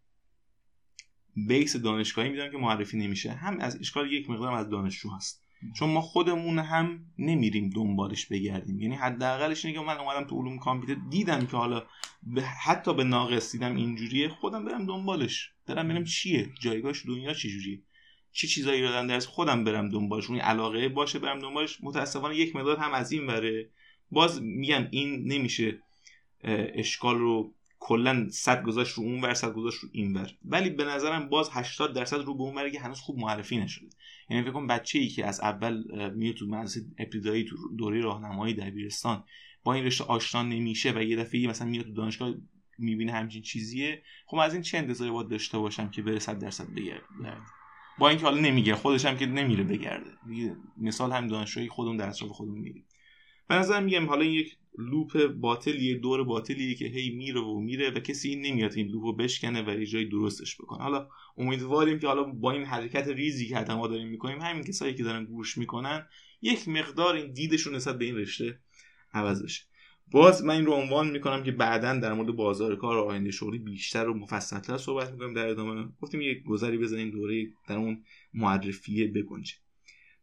base دانشگاهی می‌دونم که معرفی نمیشه هم از اشکال یک مقدار از دانشجو هست. چون ما خودمون هم نمیریم دنبالش بگردیم. یعنی حداقلش اینه که من اومدم تو علوم کامپیوتر دیدم که حالا به حتی به ناقص دیدم اینجوریه خودم برم دنبالش. برم ببینم چیه جایگاهش دنیا چجوریه. چه چی چیزایی رو درس خودم برم دنبالش. اون علاقه باشه برم دنبالش. متاسفانه یک مداد هم از این وره باز میگم این نمیشه اشکال رو کلا صد گذاشت رو اون ور صد گذاشت رو این ور. ولی به نظرم باز 80 درصد رو به اون که هنوز خوب معرفی نشده. یعنی فکر کنم بچه ای که از اول میاد تو مدرسه ابتدایی تو دوره راهنمایی دبیرستان با این رشته آشنا نمیشه و یه دفعه مثلا میاد تو دانشگاه می‌بینه همچین چیزیه خب از این چه انتظاری باید داشته باشم که بره 100 درصد بگرده؟ با اینکه حالا نمیگه خودش هم که نمیره بگرده. مثال هم دانشجوی خودمون در اطراف خودمون میگیم به نظر میگم حالا این یک لوپ باطلیه دور باطلیه که هی میره و میره و کسی نمیاد این لوپ بشکنه و جای درستش بکنه. حالا امیدواریم که حالا با این حرکت ریزی که ما داریم می‌کنیم همین کسایی که دارن گوش می‌کنن یک مقدار این دیدشون نسبت به این رشته عوض بشه. باز من این رو عنوان می‌کنم که بعدا در مورد بازار کار و آینده شغلی بیشتر و مفصلتر صحبت می‌کنیم در ادامه. گفتیم یک گذری بزنیم دوره در اون معرفیه بگنجه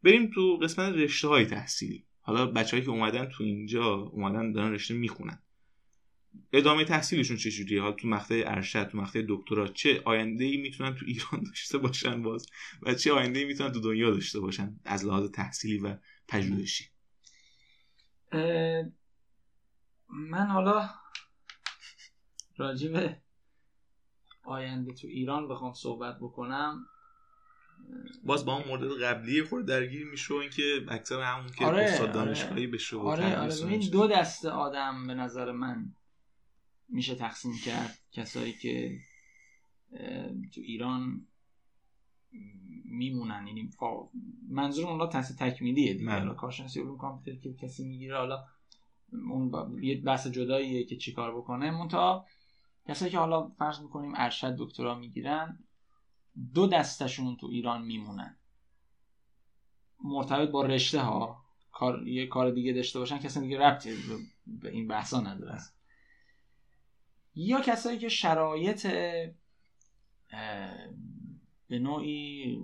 بریم تو قسمت رشته های تحصیلی. حالا بچههایی که اومدن تو اینجا اومدن دارن رشته می‌خونن. ادامه تحصیلشون چه جوریه؟ حالا تو مقطع ارشد تو مقطع دکترا چه آینده ای می‌تونن تو ایران داشته باشن باز و چه آینده ای می‌تونن تو دنیا داشته باشن از لحاظ تحصیلی و پژوهشی؟ من حالا راجب آینده تو ایران بخوام صحبت بکنم. باز با اون مورد قبلی خود درگیر میشه اینکه اکثر همون که آره، استاد آره. دانشگاهی بشه آره آره. این دو دسته آدم به نظر من میشه تقسیم کرد. کسایی که تو ایران میمونن. یعنی منظور اونها تحصیل تکمیلیه دیگه. حالا کارشناسی علوم کامپیوتر که کسی می‌گیره حالا اون یه بحث جداییه که چیکار بکنه. منتها کسایی که حالا فرض می‌کنیم ارشد دکترا می‌گیرن دو دستشون تو ایران میمونن. مرتبط با رشته ها. کار یه کار دیگه داشته باشن کسی دیگه ربطی به این بحثا نداره. یا کسایی که شرایط به نوعی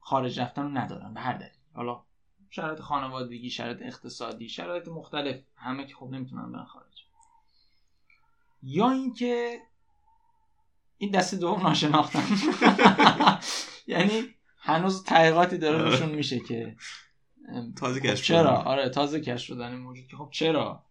خارج رفتن رو ندارن به هر دلیل. حالا شرایط خانوادگی شرایط اقتصادی شرایط مختلف همه که خب نمی‌تونن برن خارج. یا اینکه این دست دوم ناشناختن یعنی هنوز تحقیقاتی داره آره. نشون میشه که تازه کشف چرا؟ آره تازه کشف شدن این موجود که خب چرا؟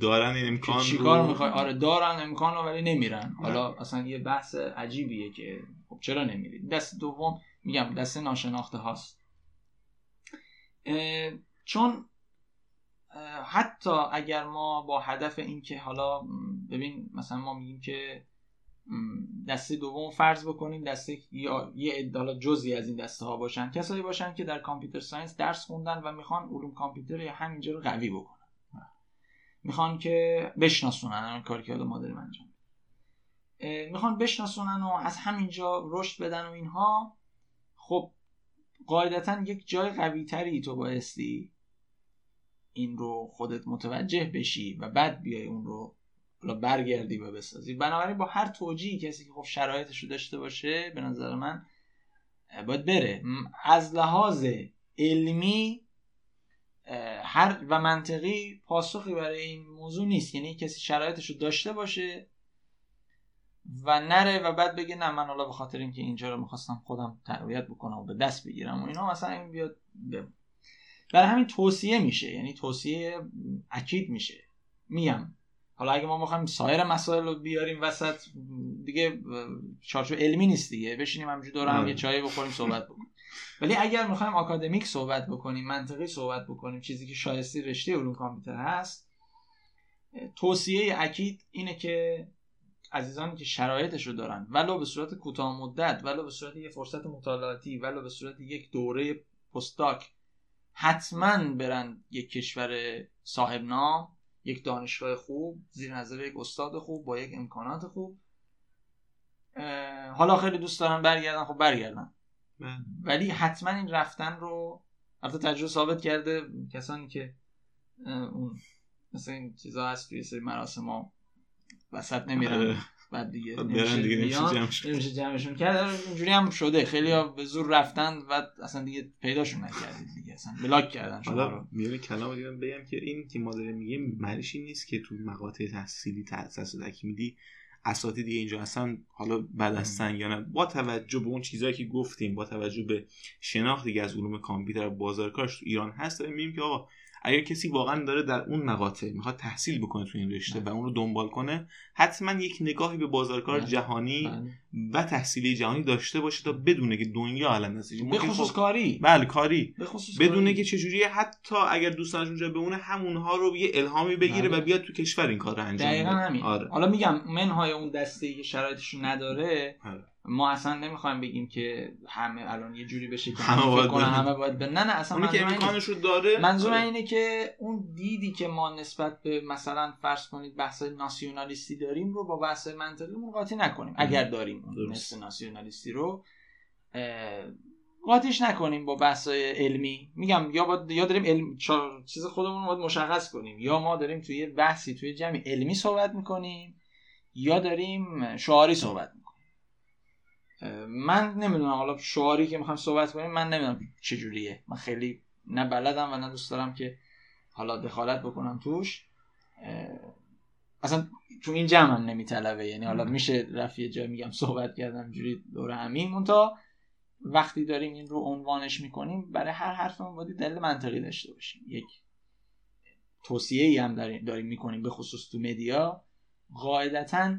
دارن این امکان چیکار می‌خوای؟ آره دارن امکان رو ولی نمیرن. حالا اصلا یه بحث عجیبیه که خب چرا نمیری دست دوم میگم دست ناشناخته هاست. چون حتی اگر ما با هدف اینکه حالا ببین مثلا ما میگیم که دسته دوم فرض بکنیم دسته یا یه حالا جزی از این دسته ها باشن. کسایی باشن که در کامپیوتر ساینس درس خوندن و می‌خوان علوم کامپیوتر یا همینجا رو قوی بکنن. می‌خوان که بشناسونن همین کاری که ما داریم انجام می‌خوان بشناسونن و از همینجا رشد بدن و اینها. خب قاعدتا یک جای قوی تری تو بایستی این رو خودت متوجه بشی و بعد بیای اون رو برگردی و بسازی بنابراین با هر توجیهی کسی که خب شرایطش رو داشته باشه به نظر من باید بره. از لحاظ علمی هر و منطقی پاسخی برای این موضوع نیست. یعنی کسی شرایطش رو داشته باشه و نره و بعد بگه نه من حالا به خاطر اینکه اینجا رو می‌خواستم خودم تقویت بکنم و به دست بگیرم و اینا مثلا این بیاد برای همین توصیه میشه. یعنی توصیه اکید میشه. میم حالا اگه ما بخوایم سایر مسائل رو بیاریم وسط دیگه چارچوب علمی نیست دیگه. بشینیم همینجوری دور هم یه چای بخوریم صحبت بکنیم. ولی اگر می‌خوایم آکادمیک صحبت بکنیم منطقی صحبت بکنیم چیزی که شایسته رشته علوم کامپیوتر هست توصیه اکید اینه که عزیزانی که شرایطش رو دارن ولو به صورت کوتاه مدت ولو به صورت یه فرصت مطالعاتی ولو به صورت یک دوره پستاک حتما برن یک کشور صاحب نام یک دانشگاه خوب زیر نظر یک استاد خوب با یک امکانات خوب حالا خیلی دوست دارن برگردن خب برگردن بله. ولی حتما این رفتن رو البته تجربه ثابت کرده کسانی که اون مثل این چیزا هست توی سری مراسم ها وسط نمیرن آره. بعد دیگه برن نمیشه دیگه نمیشه بیان. جمعشون. کرد. آره، اینجوری هم شده. خیلی ها به زور رفتن و اصلا دیگه پیداشون نکردید دیگه. اصلا بلاک کردن شما رو. میونه کلام دیگه من بگم که این که ما داریم میگیم معنیش این نیست که تو مقاطع تحصیلی تحصیل تکمیلی اساتید دیگه اینجا هستن حالا بعد هستن یا نه. با توجه به اون چیزهایی که گفتیم با توجه به شناخت دیگه از علوم کامپیوتر و بازارکارش تو ایران هست داریم میگیم که آقا اگر کسی واقعا داره در اون مقاطع می‌خواد تحصیل بکنه تو این رشته و اون رو دنبال کنه حتما یک نگاهی به بازارکار بله. جهانی. و تحصیلی جهانی داشته باشه تا بدونه که دنیا الان هستش به خصوص خب کاری بله کاری بدونه. که چجوریه حتی اگر دوستانش اونجا بمونه همونها رو یه الهامی بگیره بله. و بیاد تو کشور این کار رو انجام دقیقا بده همین آره حالا میگم منهای اون دسته که شرایطش نداره آره. ما اصلا نمی‌خوایم بگیم که همه الان یه جوری بشه که همه باید کنن. همه باید برن. نه نه اصلا اونی که. امکانش رو داره منظور آره. اینه که اون دیدی که ما نسبت به مثلا فرض کنید بحث ناسیونالیستی داریم رو با بحث منطقیمون قاطی نکنیم اگر داریم اون ناسیونالیستی رو اه، قاطیش نکنیم با بحث علمی میگم یا باید یا داریم علم چیز خودمون رو باید مشخص کنیم یا ما داریم توی بحثی توی جمعی علمی صحبت می‌کنیم یا داریم شعاری صحبت می‌کنیم من نمی‌دونم حالا شعاری که می‌خوایم صحبت کنیم من نمی‌دونم چجوریه. من خیلی نه بلدم و نه دوست دارم که حالا دخالت بکنم توش. اصلا تو این جمع هم نمیطلبه. یعنی حالا میشه رفت یه جا میگم صحبت کردم اینجوری دور همین. مونتا وقتی داریم این رو عنوانش می‌کنیم برای هر حرفمون باید دلیل منطقی داشته باشیم. یک توصیه ای هم داریم, داریم می‌کنیم به خصوص تو مدیا. قاعدتا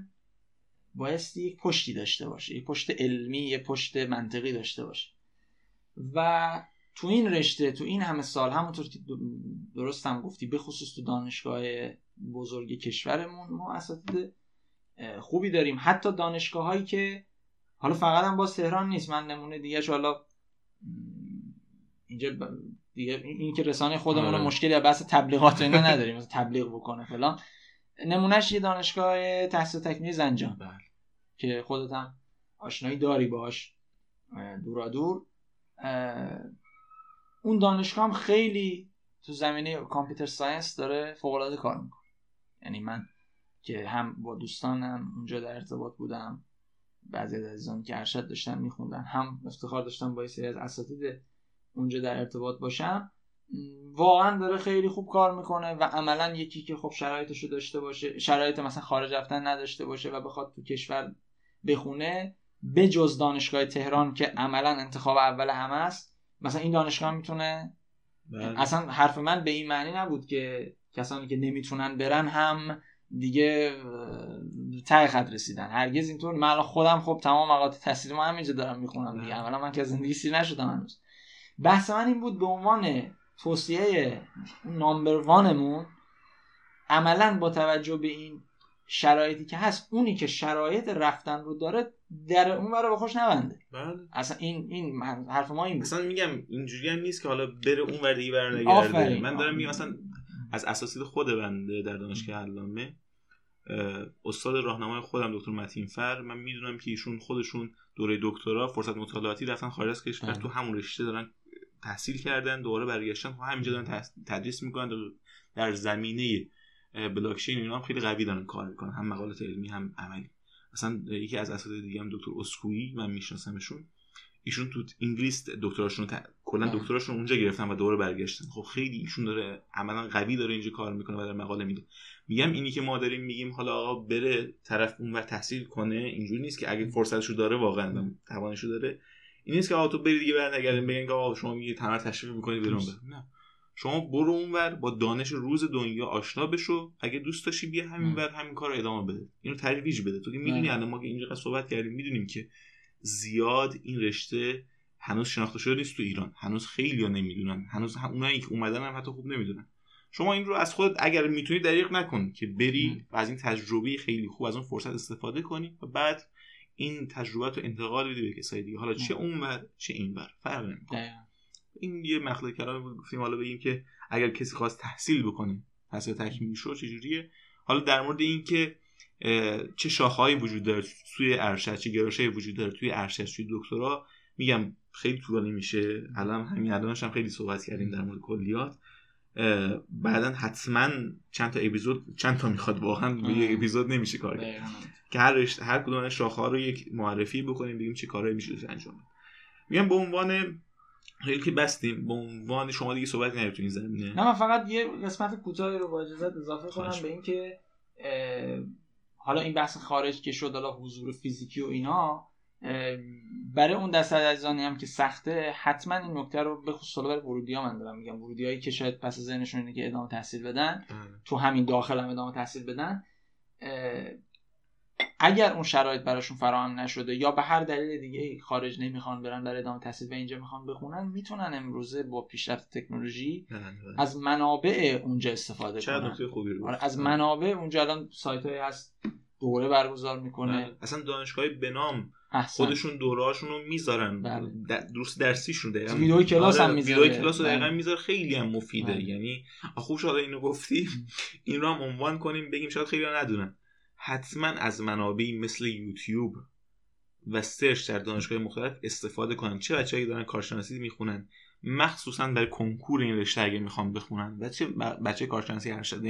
بایستی یک پشتی داشته باشه یک پشت علمی یک پشت منطقی داشته باشه. و تو این رشته تو این همه سال همونطور که درست هم گفتی به خصوص تو دانشگاه بزرگ کشورمون ما اساتید خوبی داریم. حتی دانشگاه هایی که حالا فقط هم باز تهران نیست من نمونه دیگه حالا اینجا دیگه این که رسانه خودمون آره. مشکلی از بحث تبلیغات و اینا نداریم مثلا تبلیغ بکنه فلان. نمونهش یه دانشگاه تحصیل تکمیلی زنجان. بله. که خودت هم آشنایی داری باش دورا دور اون دانشگاه هم خیلی تو زمینه کامپیوتر ساینس داره فوق العاده کار می‌کنه. یعنی من که هم با دوستانم اونجا در ارتباط بودم بعضی از عزیزان که ارشد داشتن میخوندن هم افتخار داشتم با سری از اساتید اونجا در ارتباط باشم. واقعا داره خیلی خوب کار می‌کنه و عملا یکی که خب شرایطشو داشته باشه شرایط مثلا خارج رفتن نداشته باشه و بخواد تو کشور بخونه به جز دانشگاه تهران که عملا انتخاب اول همه است مثلا این دانشگاه می‌تونه؟ بله. اصلا حرف من به این معنی نبود که کسانی که نمی‌تونن برن هم دیگه ته خط رسیدن. هرگز اینطور من خودم خب تمام مقاطع تحصیلی ما همینجا دارم می‌خونم دیگه. اولا من که زندگی سیر نشدم هنوز. بحث من این بود به عنوان توصیه نامبر وانمون عملا با توجه به این شرایطی که هست اونی که شرایط رفتن رو داره در اون برای خوش نبنده. بله. اصلا این این حرف ما این بود. اصلا میگم اینجوری هم نیست که حالا بره اون ور دیگه برنگرده. من دارم میگم مثلا از اساسید خود بنده در دانشگاه علامه استاد راهنمای خودم دکتر متین فر. من می‌دونم که ایشون خودشون دوره دکترا فرصت مطالعاتی رفتن خارج از کشور تو همون رشته دارن تحصیل کردن دوباره برگشتن خب همینجا دارن تدریس می‌کنن. در زمینه بلاکچین اینا هم خیلی قوی دارن کار می‌کنن. هم مقالات علمی هم عملی. مثلا یکی از اساتید دیگه هم دکتر اسکویی من میشناسمشون. ایشون تو انگلیس دکتراشون ت... کلا دکتراشون اونجا گرفتن و دوره برگشتن. خب خیلی ایشون داره عملا قوی داره اینجا کار می‌کنه و در مقاله میده. میگم اینی که ما داریم میگیم حالا آقا بره طرف اونور تحصیل کنه اینجوری نیست که اگه فرصتشو داره واقعا توانشو داره. این نیست که آقا تو بری دیگه برنگردین بگن که آقا شما میگی تمام تشریف می‌کنید برون نه. شما برو اونور با دانش روز دنیا آشنا بشو. اگه دوست داشتی بیا همین ور همین کار رو ادامه بده. اینو ترویج بده. تو که می‌دونی الان ما که اینجا صحبت کردیم می‌دونیم که زیاد این رشته هنوز شناخته شده نیست تو ایران. هنوز خیلی ها نمی‌دونن. هنوز اونایی که اومدن هم حتی خوب نمی‌دونن. شما این رو از خودت اگر می‌تونی دریغ نکن که بری و از این تجربه خیلی خوب از اون فرصت استفاده کنی و بعد این تجربه رو انتقال بدی به کسای دیگه. حالا چه اونور چه اینور فرق نمی‌کنه. این یه مخلوق کلام بود گفتیم. حالا بگیم که اگر کسی خواست تحصیل بکنه تحصیل تکمیلی شو چجوریه؟ حالا در مورد این که چه شاخه‌ای وجود داره توی ارشد چه گرایشی وجود داره توی ارشد توی دکترا میگم خیلی طولانی میشه. الان همین الانش هم خیلی صحبت کردیم در مورد کلیات. بعدا حتما چند تا اپیزود چند تا می‌خواد واقعا به یک اپیزود نمیشه کار کرد. که هر رشت هر کدوم از شاخه ها رو یک معرفی بکنیم بگیم چه کارهایی میشه انجام میگم به عنوان خیلی که بستیم به عنوان شما دیگه صحبت نرید تو این زمینه نه من فقط یه قسمت کوتاهی رو با اجازه اضافه کنم به اینکه حالا این بحث خارج که شد حالا حضور فیزیکی و اینا برای اون دسته عزیزانی هم که سخته حتما این نکته رو به خصوص برای ورودی ها من دارم میگم. ورودی هایی که شاید پس ذهنشون اینه که ادامه تحصیل بدن. تو همین داخل هم ادامه تحصیل بدن اگر اون شرایط براشون فراهم نشده یا به هر دلیل دیگه خارج نمی‌خوان برن برای ادامه تحصیل و اینجا می‌خوان بخونن می‌تونن امروزه با پیشرفت تکنولوژی از منابع اونجا استفاده کنن. خوبی رو آره، از منابع اونجا الان سایت هست دوره برگزار می‌کنه. اصلا دانشگاه به نام خودشون دورهاشون رو می‌ذارن. بله. دروس درسیشون دقیقا ویدیو کلاس آره، هم می‌ذاره. ویدیو کلاس رو دقیقا بله. می‌ذاره. خیلی هم مفیده. بله. یعنی خوب شده اینو گفتی این رو هم عنوان کنیم بگیم شاید خیلی ندونن. حتما از منابعی مثل یوتیوب و سرچ در دانشگاه مختلف استفاده کنن. چه بچه‌ای دارن کارشناسی می‌خونن. مخصوصا برای کنکور این رشته اگه می‌خوام بخونن. و چه بچه کارشناسی ارشد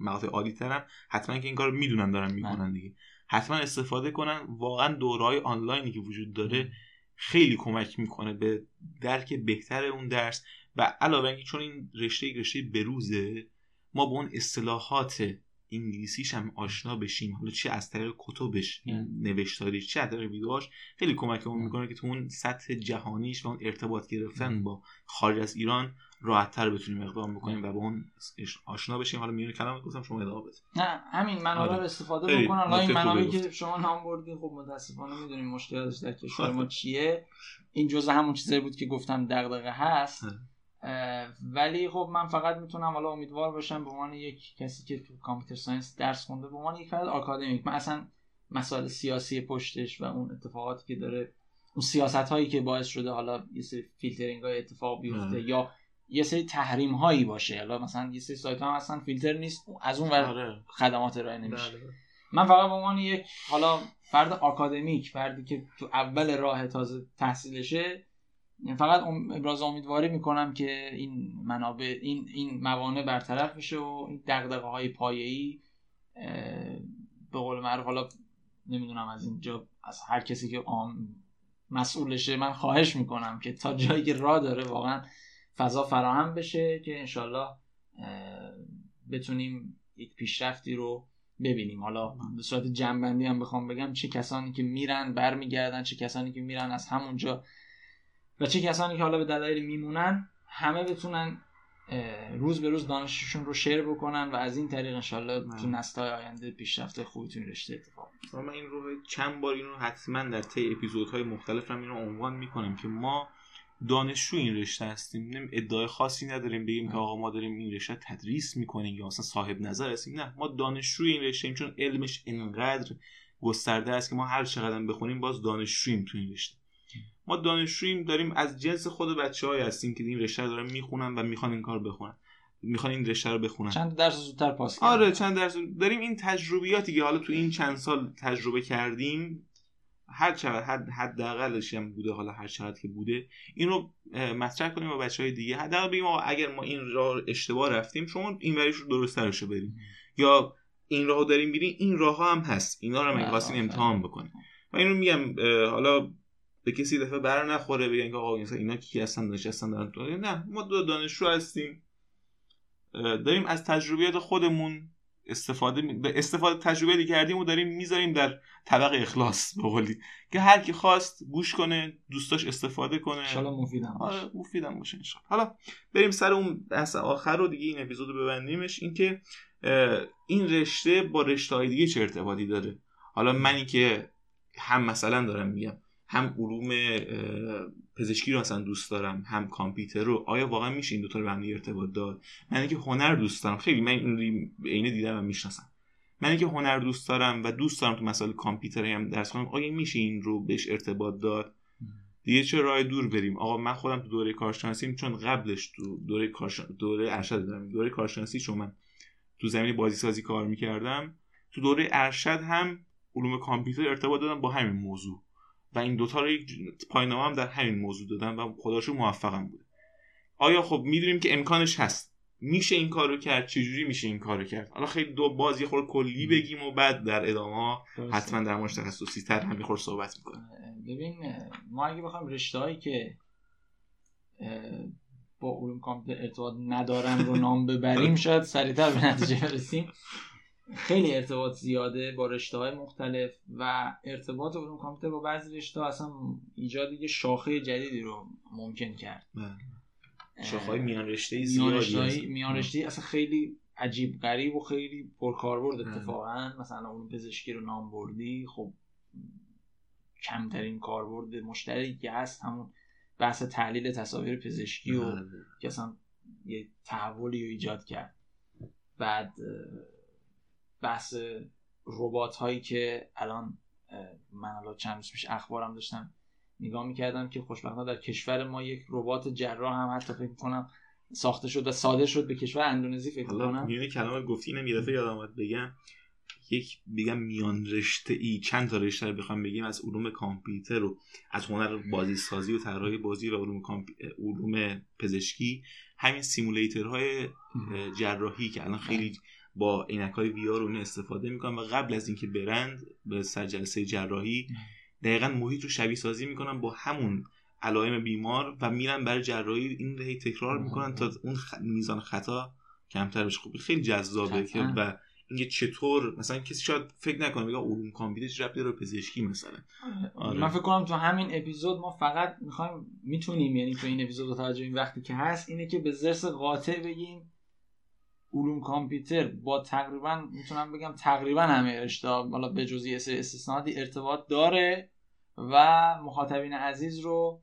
مقاطع عالی ترم حتما که این کار می‌دونن دارن می‌کنن دیگه. حتما استفاده کنن. واقعا دورهای آنلاینی که وجود داره خیلی کمک می‌کنه به درک بهتر اون درس. و علاوه اینکه چون این رشته رشته بروزه ما به اون اصطلاحات انگلیسیش هم آشنا بشیم. حالا چه از طریق کتبش نوشتاریش چه از طریق ویدیوهاش خیلی کمکمون می‌کنه که تو اون سطح جهانیش و اون ارتباط گرفتن با خارج از ایران راحتتر بتونیم اقدام بکنیم و با اون آشنا بشیم. حالا میونه کلام گفتم شما ادامه بدید نه همین منابع آره. استفاده بکنن حالا این منابعی که شما نام بردین خب متاسفانه می‌دونیم مشکلاتش در کشور ما چیه. این جزء همون چیزایی بود که گفتم دغدغه هست. ولی خب من فقط می‌تونم حالا امیدوار باشم به عنوان یک کسی که تو computer science درس خونده به عنوان یک فرد آکادمیک. من اصلا مسائل سیاسی پشتش و اون اتفاقاتی که داره اون سیاست هایی که باعث شده حالا یه سری فیلترینگ های اتفاق بیفته یا یه سری تحریم هایی باشه حالا مثلا یه سری سایت ها اصلا فیلتر نیست از اون ور آره. خدمات ارائه نمیشه بله. من فقط به عنوان یک حالا فرد آکادمیک فردی که تو اول راه تازه تحصیلشه فقط ابراز امیدواری می‌کنم که این منابع این این موانع برطرف بشه و این دغدغه های پایه‌ای به قول معروف حالا نمی‌دونم از اینجا از هر کسی که مسئولشه من خواهش می‌کنم که تا جایی که راه داره واقعا فضا فراهم بشه که انشالله بتونیم یک پیشرفتی رو ببینیم. حالا به صورت جنبندی هم بخوام بگم چه کسانی که میرن برمیگردن چه کسانی که میرن از همونجا و چه کسانی که حالا به دلایل میمونن همه بتونن روز به روز دانششون رو شیر بکنن و از این طریق انشالله تو نسل‌های آینده پیشرفت خوبی تو رشته اتفاق من این رو چند بار این رو حتما در طی اپیزودهای مختلف هم این رو عنوان می‌کنم که ما دانشجو این رشته هستیم. ادعای خاصی نداریم. بگیم که آقا ما داریم این رشته تدریس می‌کنیم یا اصلا صاحب نظر هستیم. نه. ما دانشجوی این رشته چون علمش انقدر گسترده است که ما هر چقدر بخونیم باز دانشجوییم تو این رشته. ما دانشجوییم داریم از جنس خود بچه های هستیم که این رشته رو دارن می‌خونن و می‌خوان این کار بخونن. می‌خوان این رشته رو بخونن. چند درس زودتر پاس آره چند درس داریم این تجربیاتی که حالا تو این چند سال تجربه کردیم هر چقدر حد حداقلش هم بوده حالا هر چقدر که بوده این رو مطرح کنیم با بچه های دیگه. حداقل بگیم اگر ما این راه اشتباه رفتیم شما این وریش رو درست رو بریم. یا این راه داریم میریم این راه هم هست. اینا رو هم بله، امتحان بکنیم. من اینو میگم حالا به کسی دفعه بر نخوره بگن که آقا اینا کی هستن نشستن دارن نه ما دو دانشجو هستیم. داریم از تجربیات خودمون استفاده به استفاده تجربه کردیم و داریم می‌ذاریم در طبق اخلاص به قولی. که هر کی خواست گوش کنه دوستاش استفاده کنه. ان مفیدم باشه. آره مفیدم باشه حالا بریم سر اون بحث آخر رو دیگه این اپیزودو ببندیمش. اینکه این رشته با رشته های دیگه چه ارتباطی داره؟ حالا منی که هم مثلا دارم میگم. هم علوم پزشکی رو مثلا دوست دارم هم کامپیوتر رو. آیا واقعا میشه این دوتا رو به هم ارتباط داد؟ من که هنر دوست دارم. خیلی من این عینه دیدم و می‌شناسم. من که هنر دوست دارم و دوست دارم تو مسائل کامپیوتری هم درس کنم آیا میشه این رو بهش ارتباط داد؟ دیگه چه راه دور بریم؟ آقا من خودم تو دوره کارشناسیم چون قبلش تو دوره کارشن... دوره ارشد دارم. دوره کارشناسی چون من تو زمین بازی سازی کار می‌کردم تو دوره ارشد هم علوم کامپیوتر ارتباط دادم با همین موضوع. و این دوتا رو یک هم در همین موضوع دادن و خداشو موفقم بوده. آیا خب می‌دونیم که امکانش هست. میشه این کارو کرد؟ چجوری میشه این کارو کرد؟ حالا خیلی دو بازی خور کلی بگیم و بعد در ادامه حتما در مورد تخصصی تر هم میخور صحبت می‌کنیم. ببین ما اگه بخوایم رشته هایی که با علوم کامپیوتر ارتباط ندارن رو نام ببریم شاید سریعتر به نتیجه برسیم. خیلی ارتباط زیاده با رشته های مختلف و ارتباط علوم کامپیوتر با بعضی رشته اصلا ایجاد یه شاخه جدیدی رو ممکن کرد بله. شاخه های میان رشته زیادی میان رشته اصلا خیلی عجیب غریب و خیلی پرکاربرد بله. اتفاقا مثلا علوم پزشکی رو نام بردی خب کمترین کاربرد مشترکی که هست همون بحث تحلیل تصاویر پزشکی و بله. که اصلا یه تحولی رو ایجاد کرد بعد بحث ربات هایی که الان من الان چند روز پیش اخبارم داشتم نگاه می‌کردم که خوشبختانه در کشور ما یک ربات جراح هم حتی فکر کنم ساخته شد و صادر شد به کشور اندونزی فکر کنم میونه کلام گفتی اینم یه یاد آمد بگم. یک بگم میان رشته ای چند تا رشته رو بخوام بگیم از علوم کامپیوتر و از هنر بازی سازی و طراحی بازی و علوم علوم پزشکی. همین سیمولیترهای جراحی که الان خیلی با عینک های وی آر استفاده می‌کنن و قبل از اینکه برند به سر جلسه جراحی دقیقا محیط رو شبیه سازی می‌کنن با همون علائم بیمار و میرن برای جراحی این رو تکرار می‌کنن تا اون میزان خطا کمتر بشه. خوب خیلی جذابه که و اینکه چطور مثلا کسی شاید فکر نکنه میگه علوم کامپیوتر چه ربطی داره پزشکی مثلا. آره. من فکر کنم تو همین اپیزود ما فقط می‌خوایم می‌تونیم یعنی تو این اپیزود توجه این وقتی که هست اینه که به زرس قاطع بگیم. علوم کامپیوتر با تقریبا می‌تونم بگم تقریبا همه رشته حالا به جزی استثناءاتی ارتباط داره و مخاطبین عزیز رو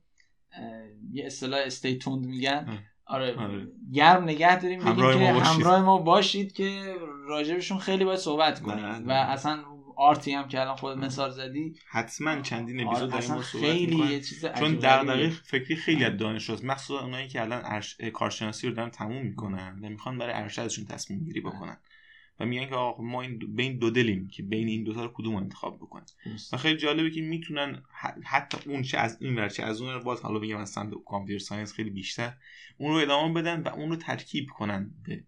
یه اصطلاح استیتوند میگن. آره, آره. گرم نگه داریم همراه که همراه ما باشید که راجبشون خیلی باید صحبت کنیم. و اصلا art ی هم که الان خود مثال زدی. حتما چندین اپیزود آره داریم خیلی یه چیز چون دغدغه فکری خیلی از دانشجوست مخصوصا اونایی که الان ارش... کارشناسی رو دارن تموم می‌کنن و می‌خوان برای ارشدشون تصمیم گیری بکنن و میگن که آقا ما این بین دو دلیم که بین این دو تا رو کدوم انتخاب بکنیم؟ و خیلی جالبه که می‌تونن حتی اون چه از این ور چه از اون باز حالا بگم از سمت computer science خیلی بیشتر اون رو ادامه بدن و اون رو ترکیب کنن به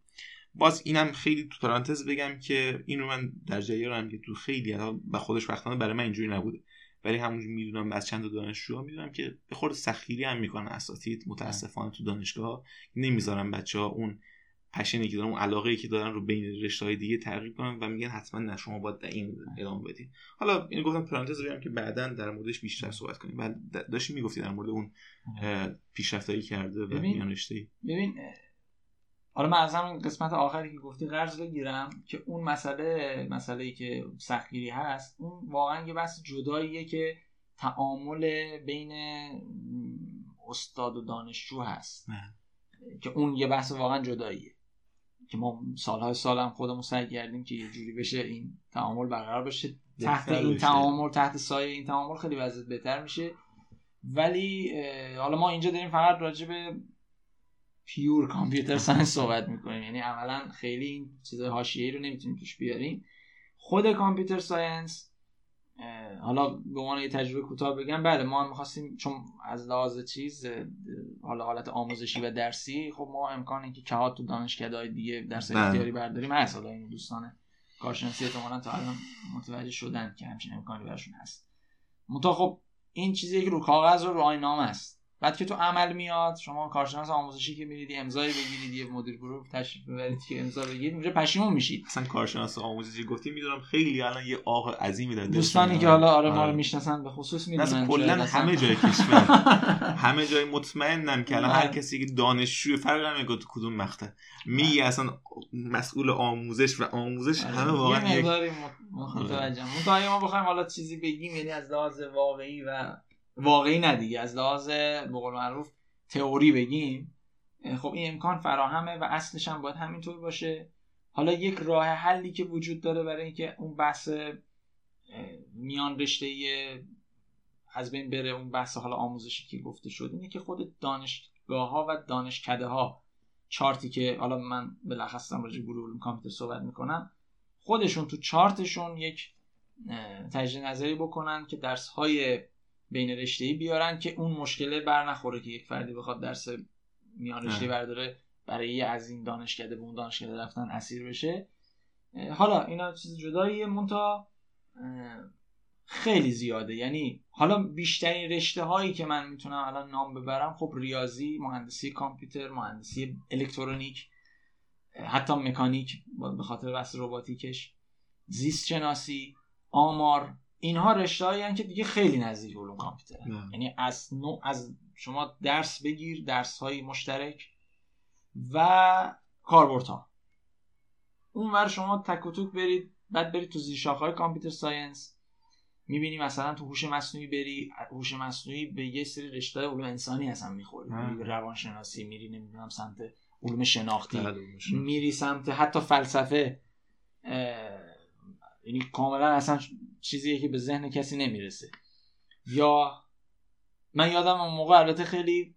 باز اینم خیلی تو پرانتز بگم که این رو من در جریانم که تو خیلی به خودش وقتانه برای من اینجوری نبوده. ولی همونجور می‌دونم از چند دانشجوها می‌دونم که به خود سخیری هم می‌کنن اساتید متاسفانه تو دانشگاه نمی‌ذارن بچه ها اون پشنی که دارن اون علاقه که دارن رو بین رشته های دیگه تغییر کنن و میگن حتما نه شما باید در این ادامه بدین. حالا اینو گفتم پرانتز بگم که بعدا در موردش بیشتر صحبت کنیم. بعد داشتی می‌گفتی در مورد اون پیشرفتایی کرده و میان رشته ببین حالا من از همین قسمت آخری که گفتی قرض بگیرم که اون مسئله مسئله ای که سختگیری هست اون واقعا یه بحث جداییه که تعامل بین استاد و دانشجو هست. نه. که اون یه بحث واقعا جداییه. که ما سالهای سالم خودمون سعی کردیم که یه جوری بشه این تعامل برقرار بشه. تحت این تعامل تحت سایه این تعامل خیلی وضعیت بهتر میشه. ولی حالا ما اینجا داریم فقط راجع به pure computer science صحبت می‌کنیم. یعنی عملا خیلی این چیز حاشیه‌ای رو نمی‌تونیم توش بیاریم. خود computer science حالا به عنوان یه تجربه کوتاه بگم بله ما هم می‌خواستیم چون از لحاظ چیز حالا حالت آموزشی و درسی خب ما امکان اینکه کهات تو دانشکده‌های دیگه درس بله. اختیاری برداریم هست. حالا این دوستان کارشناسی احتمالاً تا الان متوجه شدن که همچین امکانی براشون هست. منتها خب این چیزی که رو کاغذ و رو آینامه است بعد که تو عمل میاد شما کارشناس آموزشی که میرید امضای بگیرید یه مدیر گروه تشریف ببرید که امضا بگیرید اونجا پشیمون میشید. اصلا کارشناس آموزشی گفتی می‌دونم خیلی الان یه آه عظیمی داره دوستانی که حالا آره ما رو آره. می‌شناسن به خصوص می‌دونن کلا همه جای کشور. همه جای مطمئنم که الان هر کسی که دانشجو فرق نمی‌کنه تو کدوم مقطع. میگه اصلا مسئول آموزش و آموزش آره. همه واقعا یه مقداری متوجهم. ما بخوایم حالا چیزی بگیم یعنی از لحاظ واقعی و واقعی ندیگه از لحاظ به معروف تئوری بگیم خب این امکان فراهمه و اصلش هم باید همینطور باشه. حالا یک راه حلی که وجود داره برای اینکه اون بحث میان رشته از بین بره اون بحث حالا آموزشی که گفته شد اینه که خود دانشگاه ها و دانشکده ها چارتی که حالا من بلخص راجع گروه علوم کامپیوتر صحبت می‌کنم خودشون تو چارتشون یک تجدید نظری بکنن که درس های بین رشته ای بیارن که اون مشکله بر نخوره که یک فردی بخواد درس میان رشته برداره برای از این دانشکده به اون دانشکده رفتن اسیر بشه. حالا اینا چیز جداییه. مونتا خیلی زیاده. یعنی حالا بیشترین رشته هایی که من می‌تونم الان نام ببرم خب ریاضی مهندسی کامپیوتر مهندسی الکترونیک حتی مکانیک به خاطر بحث رباتیکش. زیست شناسی آمار اینها رشته هایی که دیگه خیلی نزدیک علوم کامپیوتر یعنی از نوع از شما درس بگیر درس های مشترک و کاربردها. اون ور شما تک و توک برید بعد برید تو زیر شاخه های کامپیوتر ساینس می‌بینی مثلا تو هوش مصنوعی بری هوش مصنوعی به یه سری رشته علوم انسانی هستن می‌خوری روانشناسی میری نمی‌دونم سمت علوم شناختی بله، میری سمت حتی فلسفه یعنی کاملا اصلا چیزیه که به ذهن کسی نمی‌رسه. یا من یادم اون موقع البته خیلی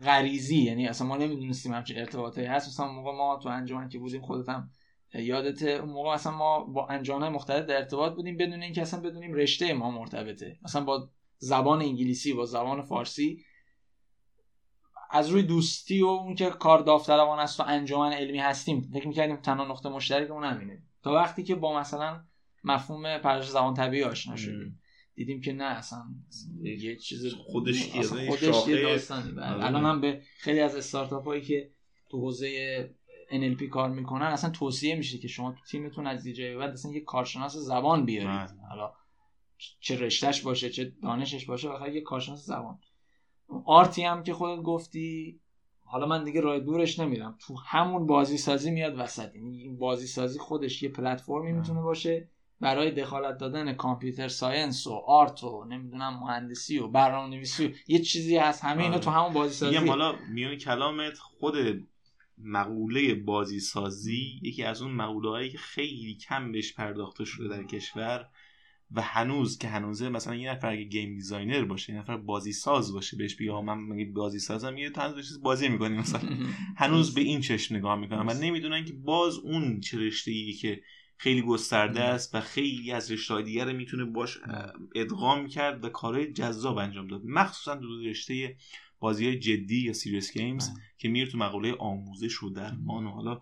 غریزی یعنی اصلا ما نمی‌دونستیم همچین ارتباطی هست. مثلا موقع ما تو انجمن که بودیم خودتم یادت اون موقع اصلا ما با انجامهای مختلف در ارتباط بودیم بدون اینکه اصلا بدونیم رشته ما مرتبطه. مثلا با زبان انگلیسی با زبان فارسی از روی دوستی و اون که کار داوطلبانه است و انجمن علمی هستیم فکر می‌کردیم تنها نقطه مشترکمون همینه. تا وقتی که با مثلا مفهوم پرش زبان طبیعی آشنا شدیم. دیدیم که نه اصلا یه چیز خودش خودش یه داستانی آره. الان هم به خیلی از استارتاپ هایی که تو حوزه NLP کار می‌کنن اصلا توصیه میشه که شما تو تیمتون از دیجی بعد اصلا یه کارشناس زبان بیارید. بله. حالا چه رشتهش باشه چه دانشش باشه بخاطر یه کارشناس زبان. art ی هم که خودت گفتی حالا من دیگه راه دورش نمیرم. تو همون بازی سازی میاد وسط. یعنی این بازی سازی خودش یه پلتفرمی می‌تونه باشه. برای دخالت دادن computer science و art و نمی‌دونم مهندسی و برنامه نویسی یه چیزی هست. همه اینا تو آره. همون بازی سازی حالا میون کلامت خود مقوله بازی سازی یکی از اون مقوله هایی که خیلی کم بهش پرداخته شده در کشور و هنوز که هنوزه مثلا یه نفر اگه game designer باشه یه نفر بازی ساز باشه بهش بگه من بازی سازم یه تو چیز بازی می‌کنی مثلا. هنوز به این چشم نگاه می‌کنن و نمی‌دونن که باز اون چه که خیلی گسترده است و خیلی از رشته دیگر می‌تونه باش ادغام کرد و کارهای جذاب انجام داد. مخصوصا دو رشته بازی جدی یا serious games که میره تو مقوله آموزش و درمان و حالا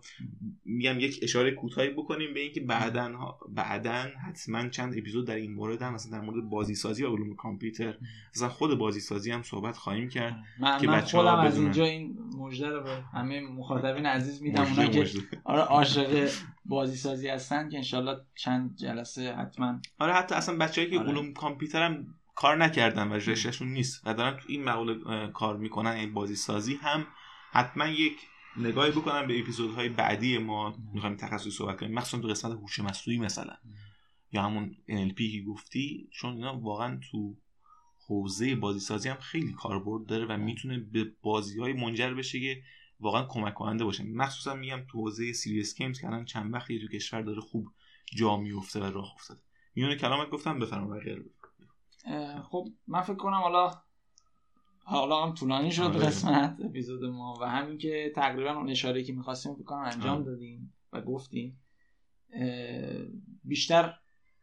میگم یک اشاره کوتاهی بکنیم به اینکه بعدن بعدن حتما چند اپیزود در این مورد هم مثلا در مورد بازی سازی و علوم کامپیوتر مثلا خود بازی سازی هم صحبت خواهیم کرد من که من خودم از اینجا این مژده رو به همه مخاطبین عزیز میدم اونا که آره عاشق بازی سازی هستن که انشالله چند جلسه حتما آره حتی اصلا بچه‌ای که آره. علوم کامپیوتر هم کار نکردن و رشتهشون نیست و دارن تو این مقوله کار می‌کنن این بازی سازی هم حتما یک نگاهی بکنن به اپیزودهای بعدی ما. می‌خوایم تخصصی صحبت کنیم. مخصوصا تو قسمت هوش مصنوعی مثلا. یا همون NLP که گفتی چون اینا واقعا تو حوزه بازی سازی هم خیلی کاربرد داره و می‌تونه به بازی های منجر بشه که واقعا کمک کننده باشه. مخصوصا میگم تو حوزه serious games که الان چند وقتی تو کشور داره خوب جا میفته و راه افتاده. میونه کلامت گفتم بفرمایید. بقیه خب من فکر کنم حالا حالا هم طولانی شد آره. قسمت اپیزود ما و همین که تقریبا اون اشاره که می‌خواستیم فکر کنم انجام. دادیم و گفتیم بیشتر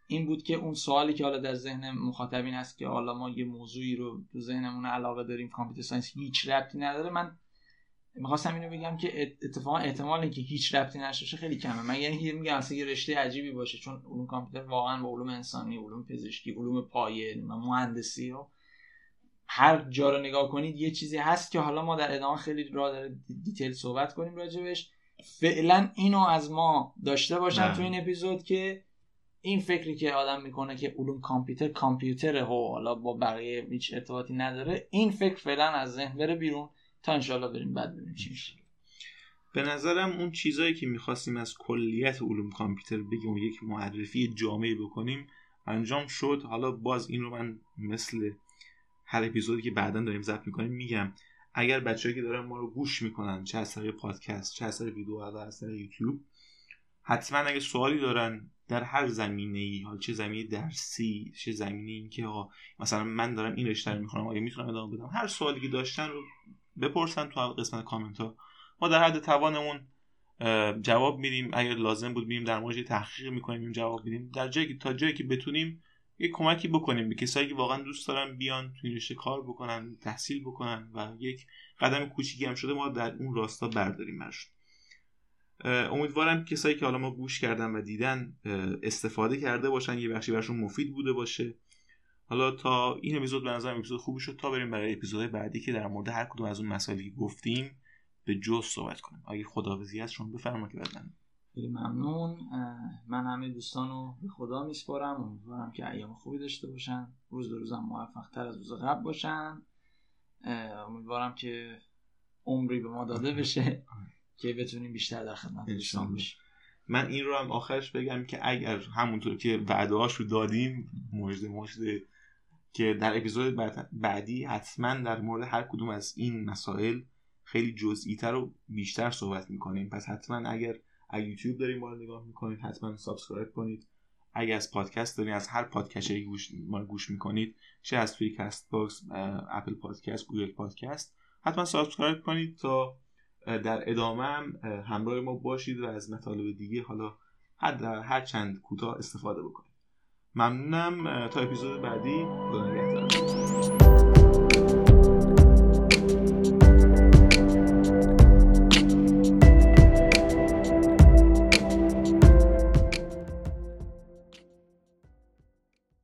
این بود که اون سوالی که حالا در ذهن مخاطبین هست که حالا ما یه موضوعی رو تو ذهنمون علاقه داریم کامپیوتر ساینس هیچ ربطی نداره من می‌خواستم اینو بگم که اتفاقا احتمال که هیچ ربطی نشه خیلی کمه. من یعنی میگم اصلا یه رشته عجیبی باشه چون علوم کامپیوتر واقعا با علوم انسانی علوم پزشکی علوم پایه مهندسی و هر جا رو نگاه کنید یه چیزی هست که حالا ما در ادامه خیلی را در دیتیل صحبت کنیم راجبش. فعلا اینو از ما داشته باشن تو این اپیزود که این فکری که آدم می‌کنه که علوم کامپیوتر کامپیوتره و حالا با بقیه هیچ ارتباطی نداره این فکر فعلا از ذهن بره بیرون. تا انشالله بریم بعد ببینیم چی میشه. به نظرم اون چیزایی که می‌خواستیم از کلیت علوم کامپیوتر بگیم و یک معرفی جامعی بکنیم انجام شد. حالا باز این رو من مثل هر اپیزودی که بعدا داریم ضبط می‌کنیم میگم. اگر بچه‌ای که دارن ما رو گوش می‌کنن چه از طریق پادکست چه از طریق ویدیو از طریق یوتیوب حتما اگه سوالی دارن در هر زمینه ای حالا چه زمینه درسی چه زمینه این که مثلا من دارم این رشته رو می‌خونم آیا می‌تونم ادامه بدم؟ هر سوالی که داشتن رو بپرسن تو قسمت کامنت ها ما در حد توانمون جواب میدیم. اگر لازم بود میریم در مورد تحقیق می‌کنیم جواب میدیم. در جایی تا جایی که بتونیم یه کمکی بکنیم به کسایی که واقعا دوست دارن بیان توی رشته کار بکنن تحصیل بکنن و یک قدم کوچیکی هم شده ما در اون راستا برداریم برشون امیدوارم کسایی که حالا ما گوش کردن و دیدن استفاده کرده باشن یه بخشی برشون مفید بوده باشه. حالا تا این اپیزود به نظرم اپیزود خوبی شد. تا بریم برای اپیزودهای بعدی که در مورد هر کدوم از اون مسائلی گفتیم به جز صحبت کنیم. اگه خداحافظی هست شما بفرمایید که خیلی ممنون. من همه دوستان رو به خدا میسپارم. امیدوارم که ایام خوبی داشته باشن. روز به روزم موفق تر از روز قبل باشن. امیدوارم که عمری به ما داده بشه که بتونیم بیشتر در خدمت دوستان باشیم. من این رو هم آخرش بگم که اگر همونطور که وعده رو دادیم مجده مجده که در اپیزود بعدی حتما در مورد هر کدوم از این مسائل خیلی جزئی تر و بیشتر صحبت می‌کنیم. پس حتما اگر اگه یوتیوب داریم ما رو نگاه می‌کنید حتما subscribe کنید. اگه از پادکست دارین از هر پادکستی گوش ما گوش می‌کنید چه از توی کست‌باکس اپل پادکست گوگل پادکست حتما subscribe کنید تا در ادامه هم همراه ما باشید و از مطالب دیگه حالا هر چند کوتاه استفاده بکنید. ممنونم تا اپیزود بعدی. خدا نگهدارتون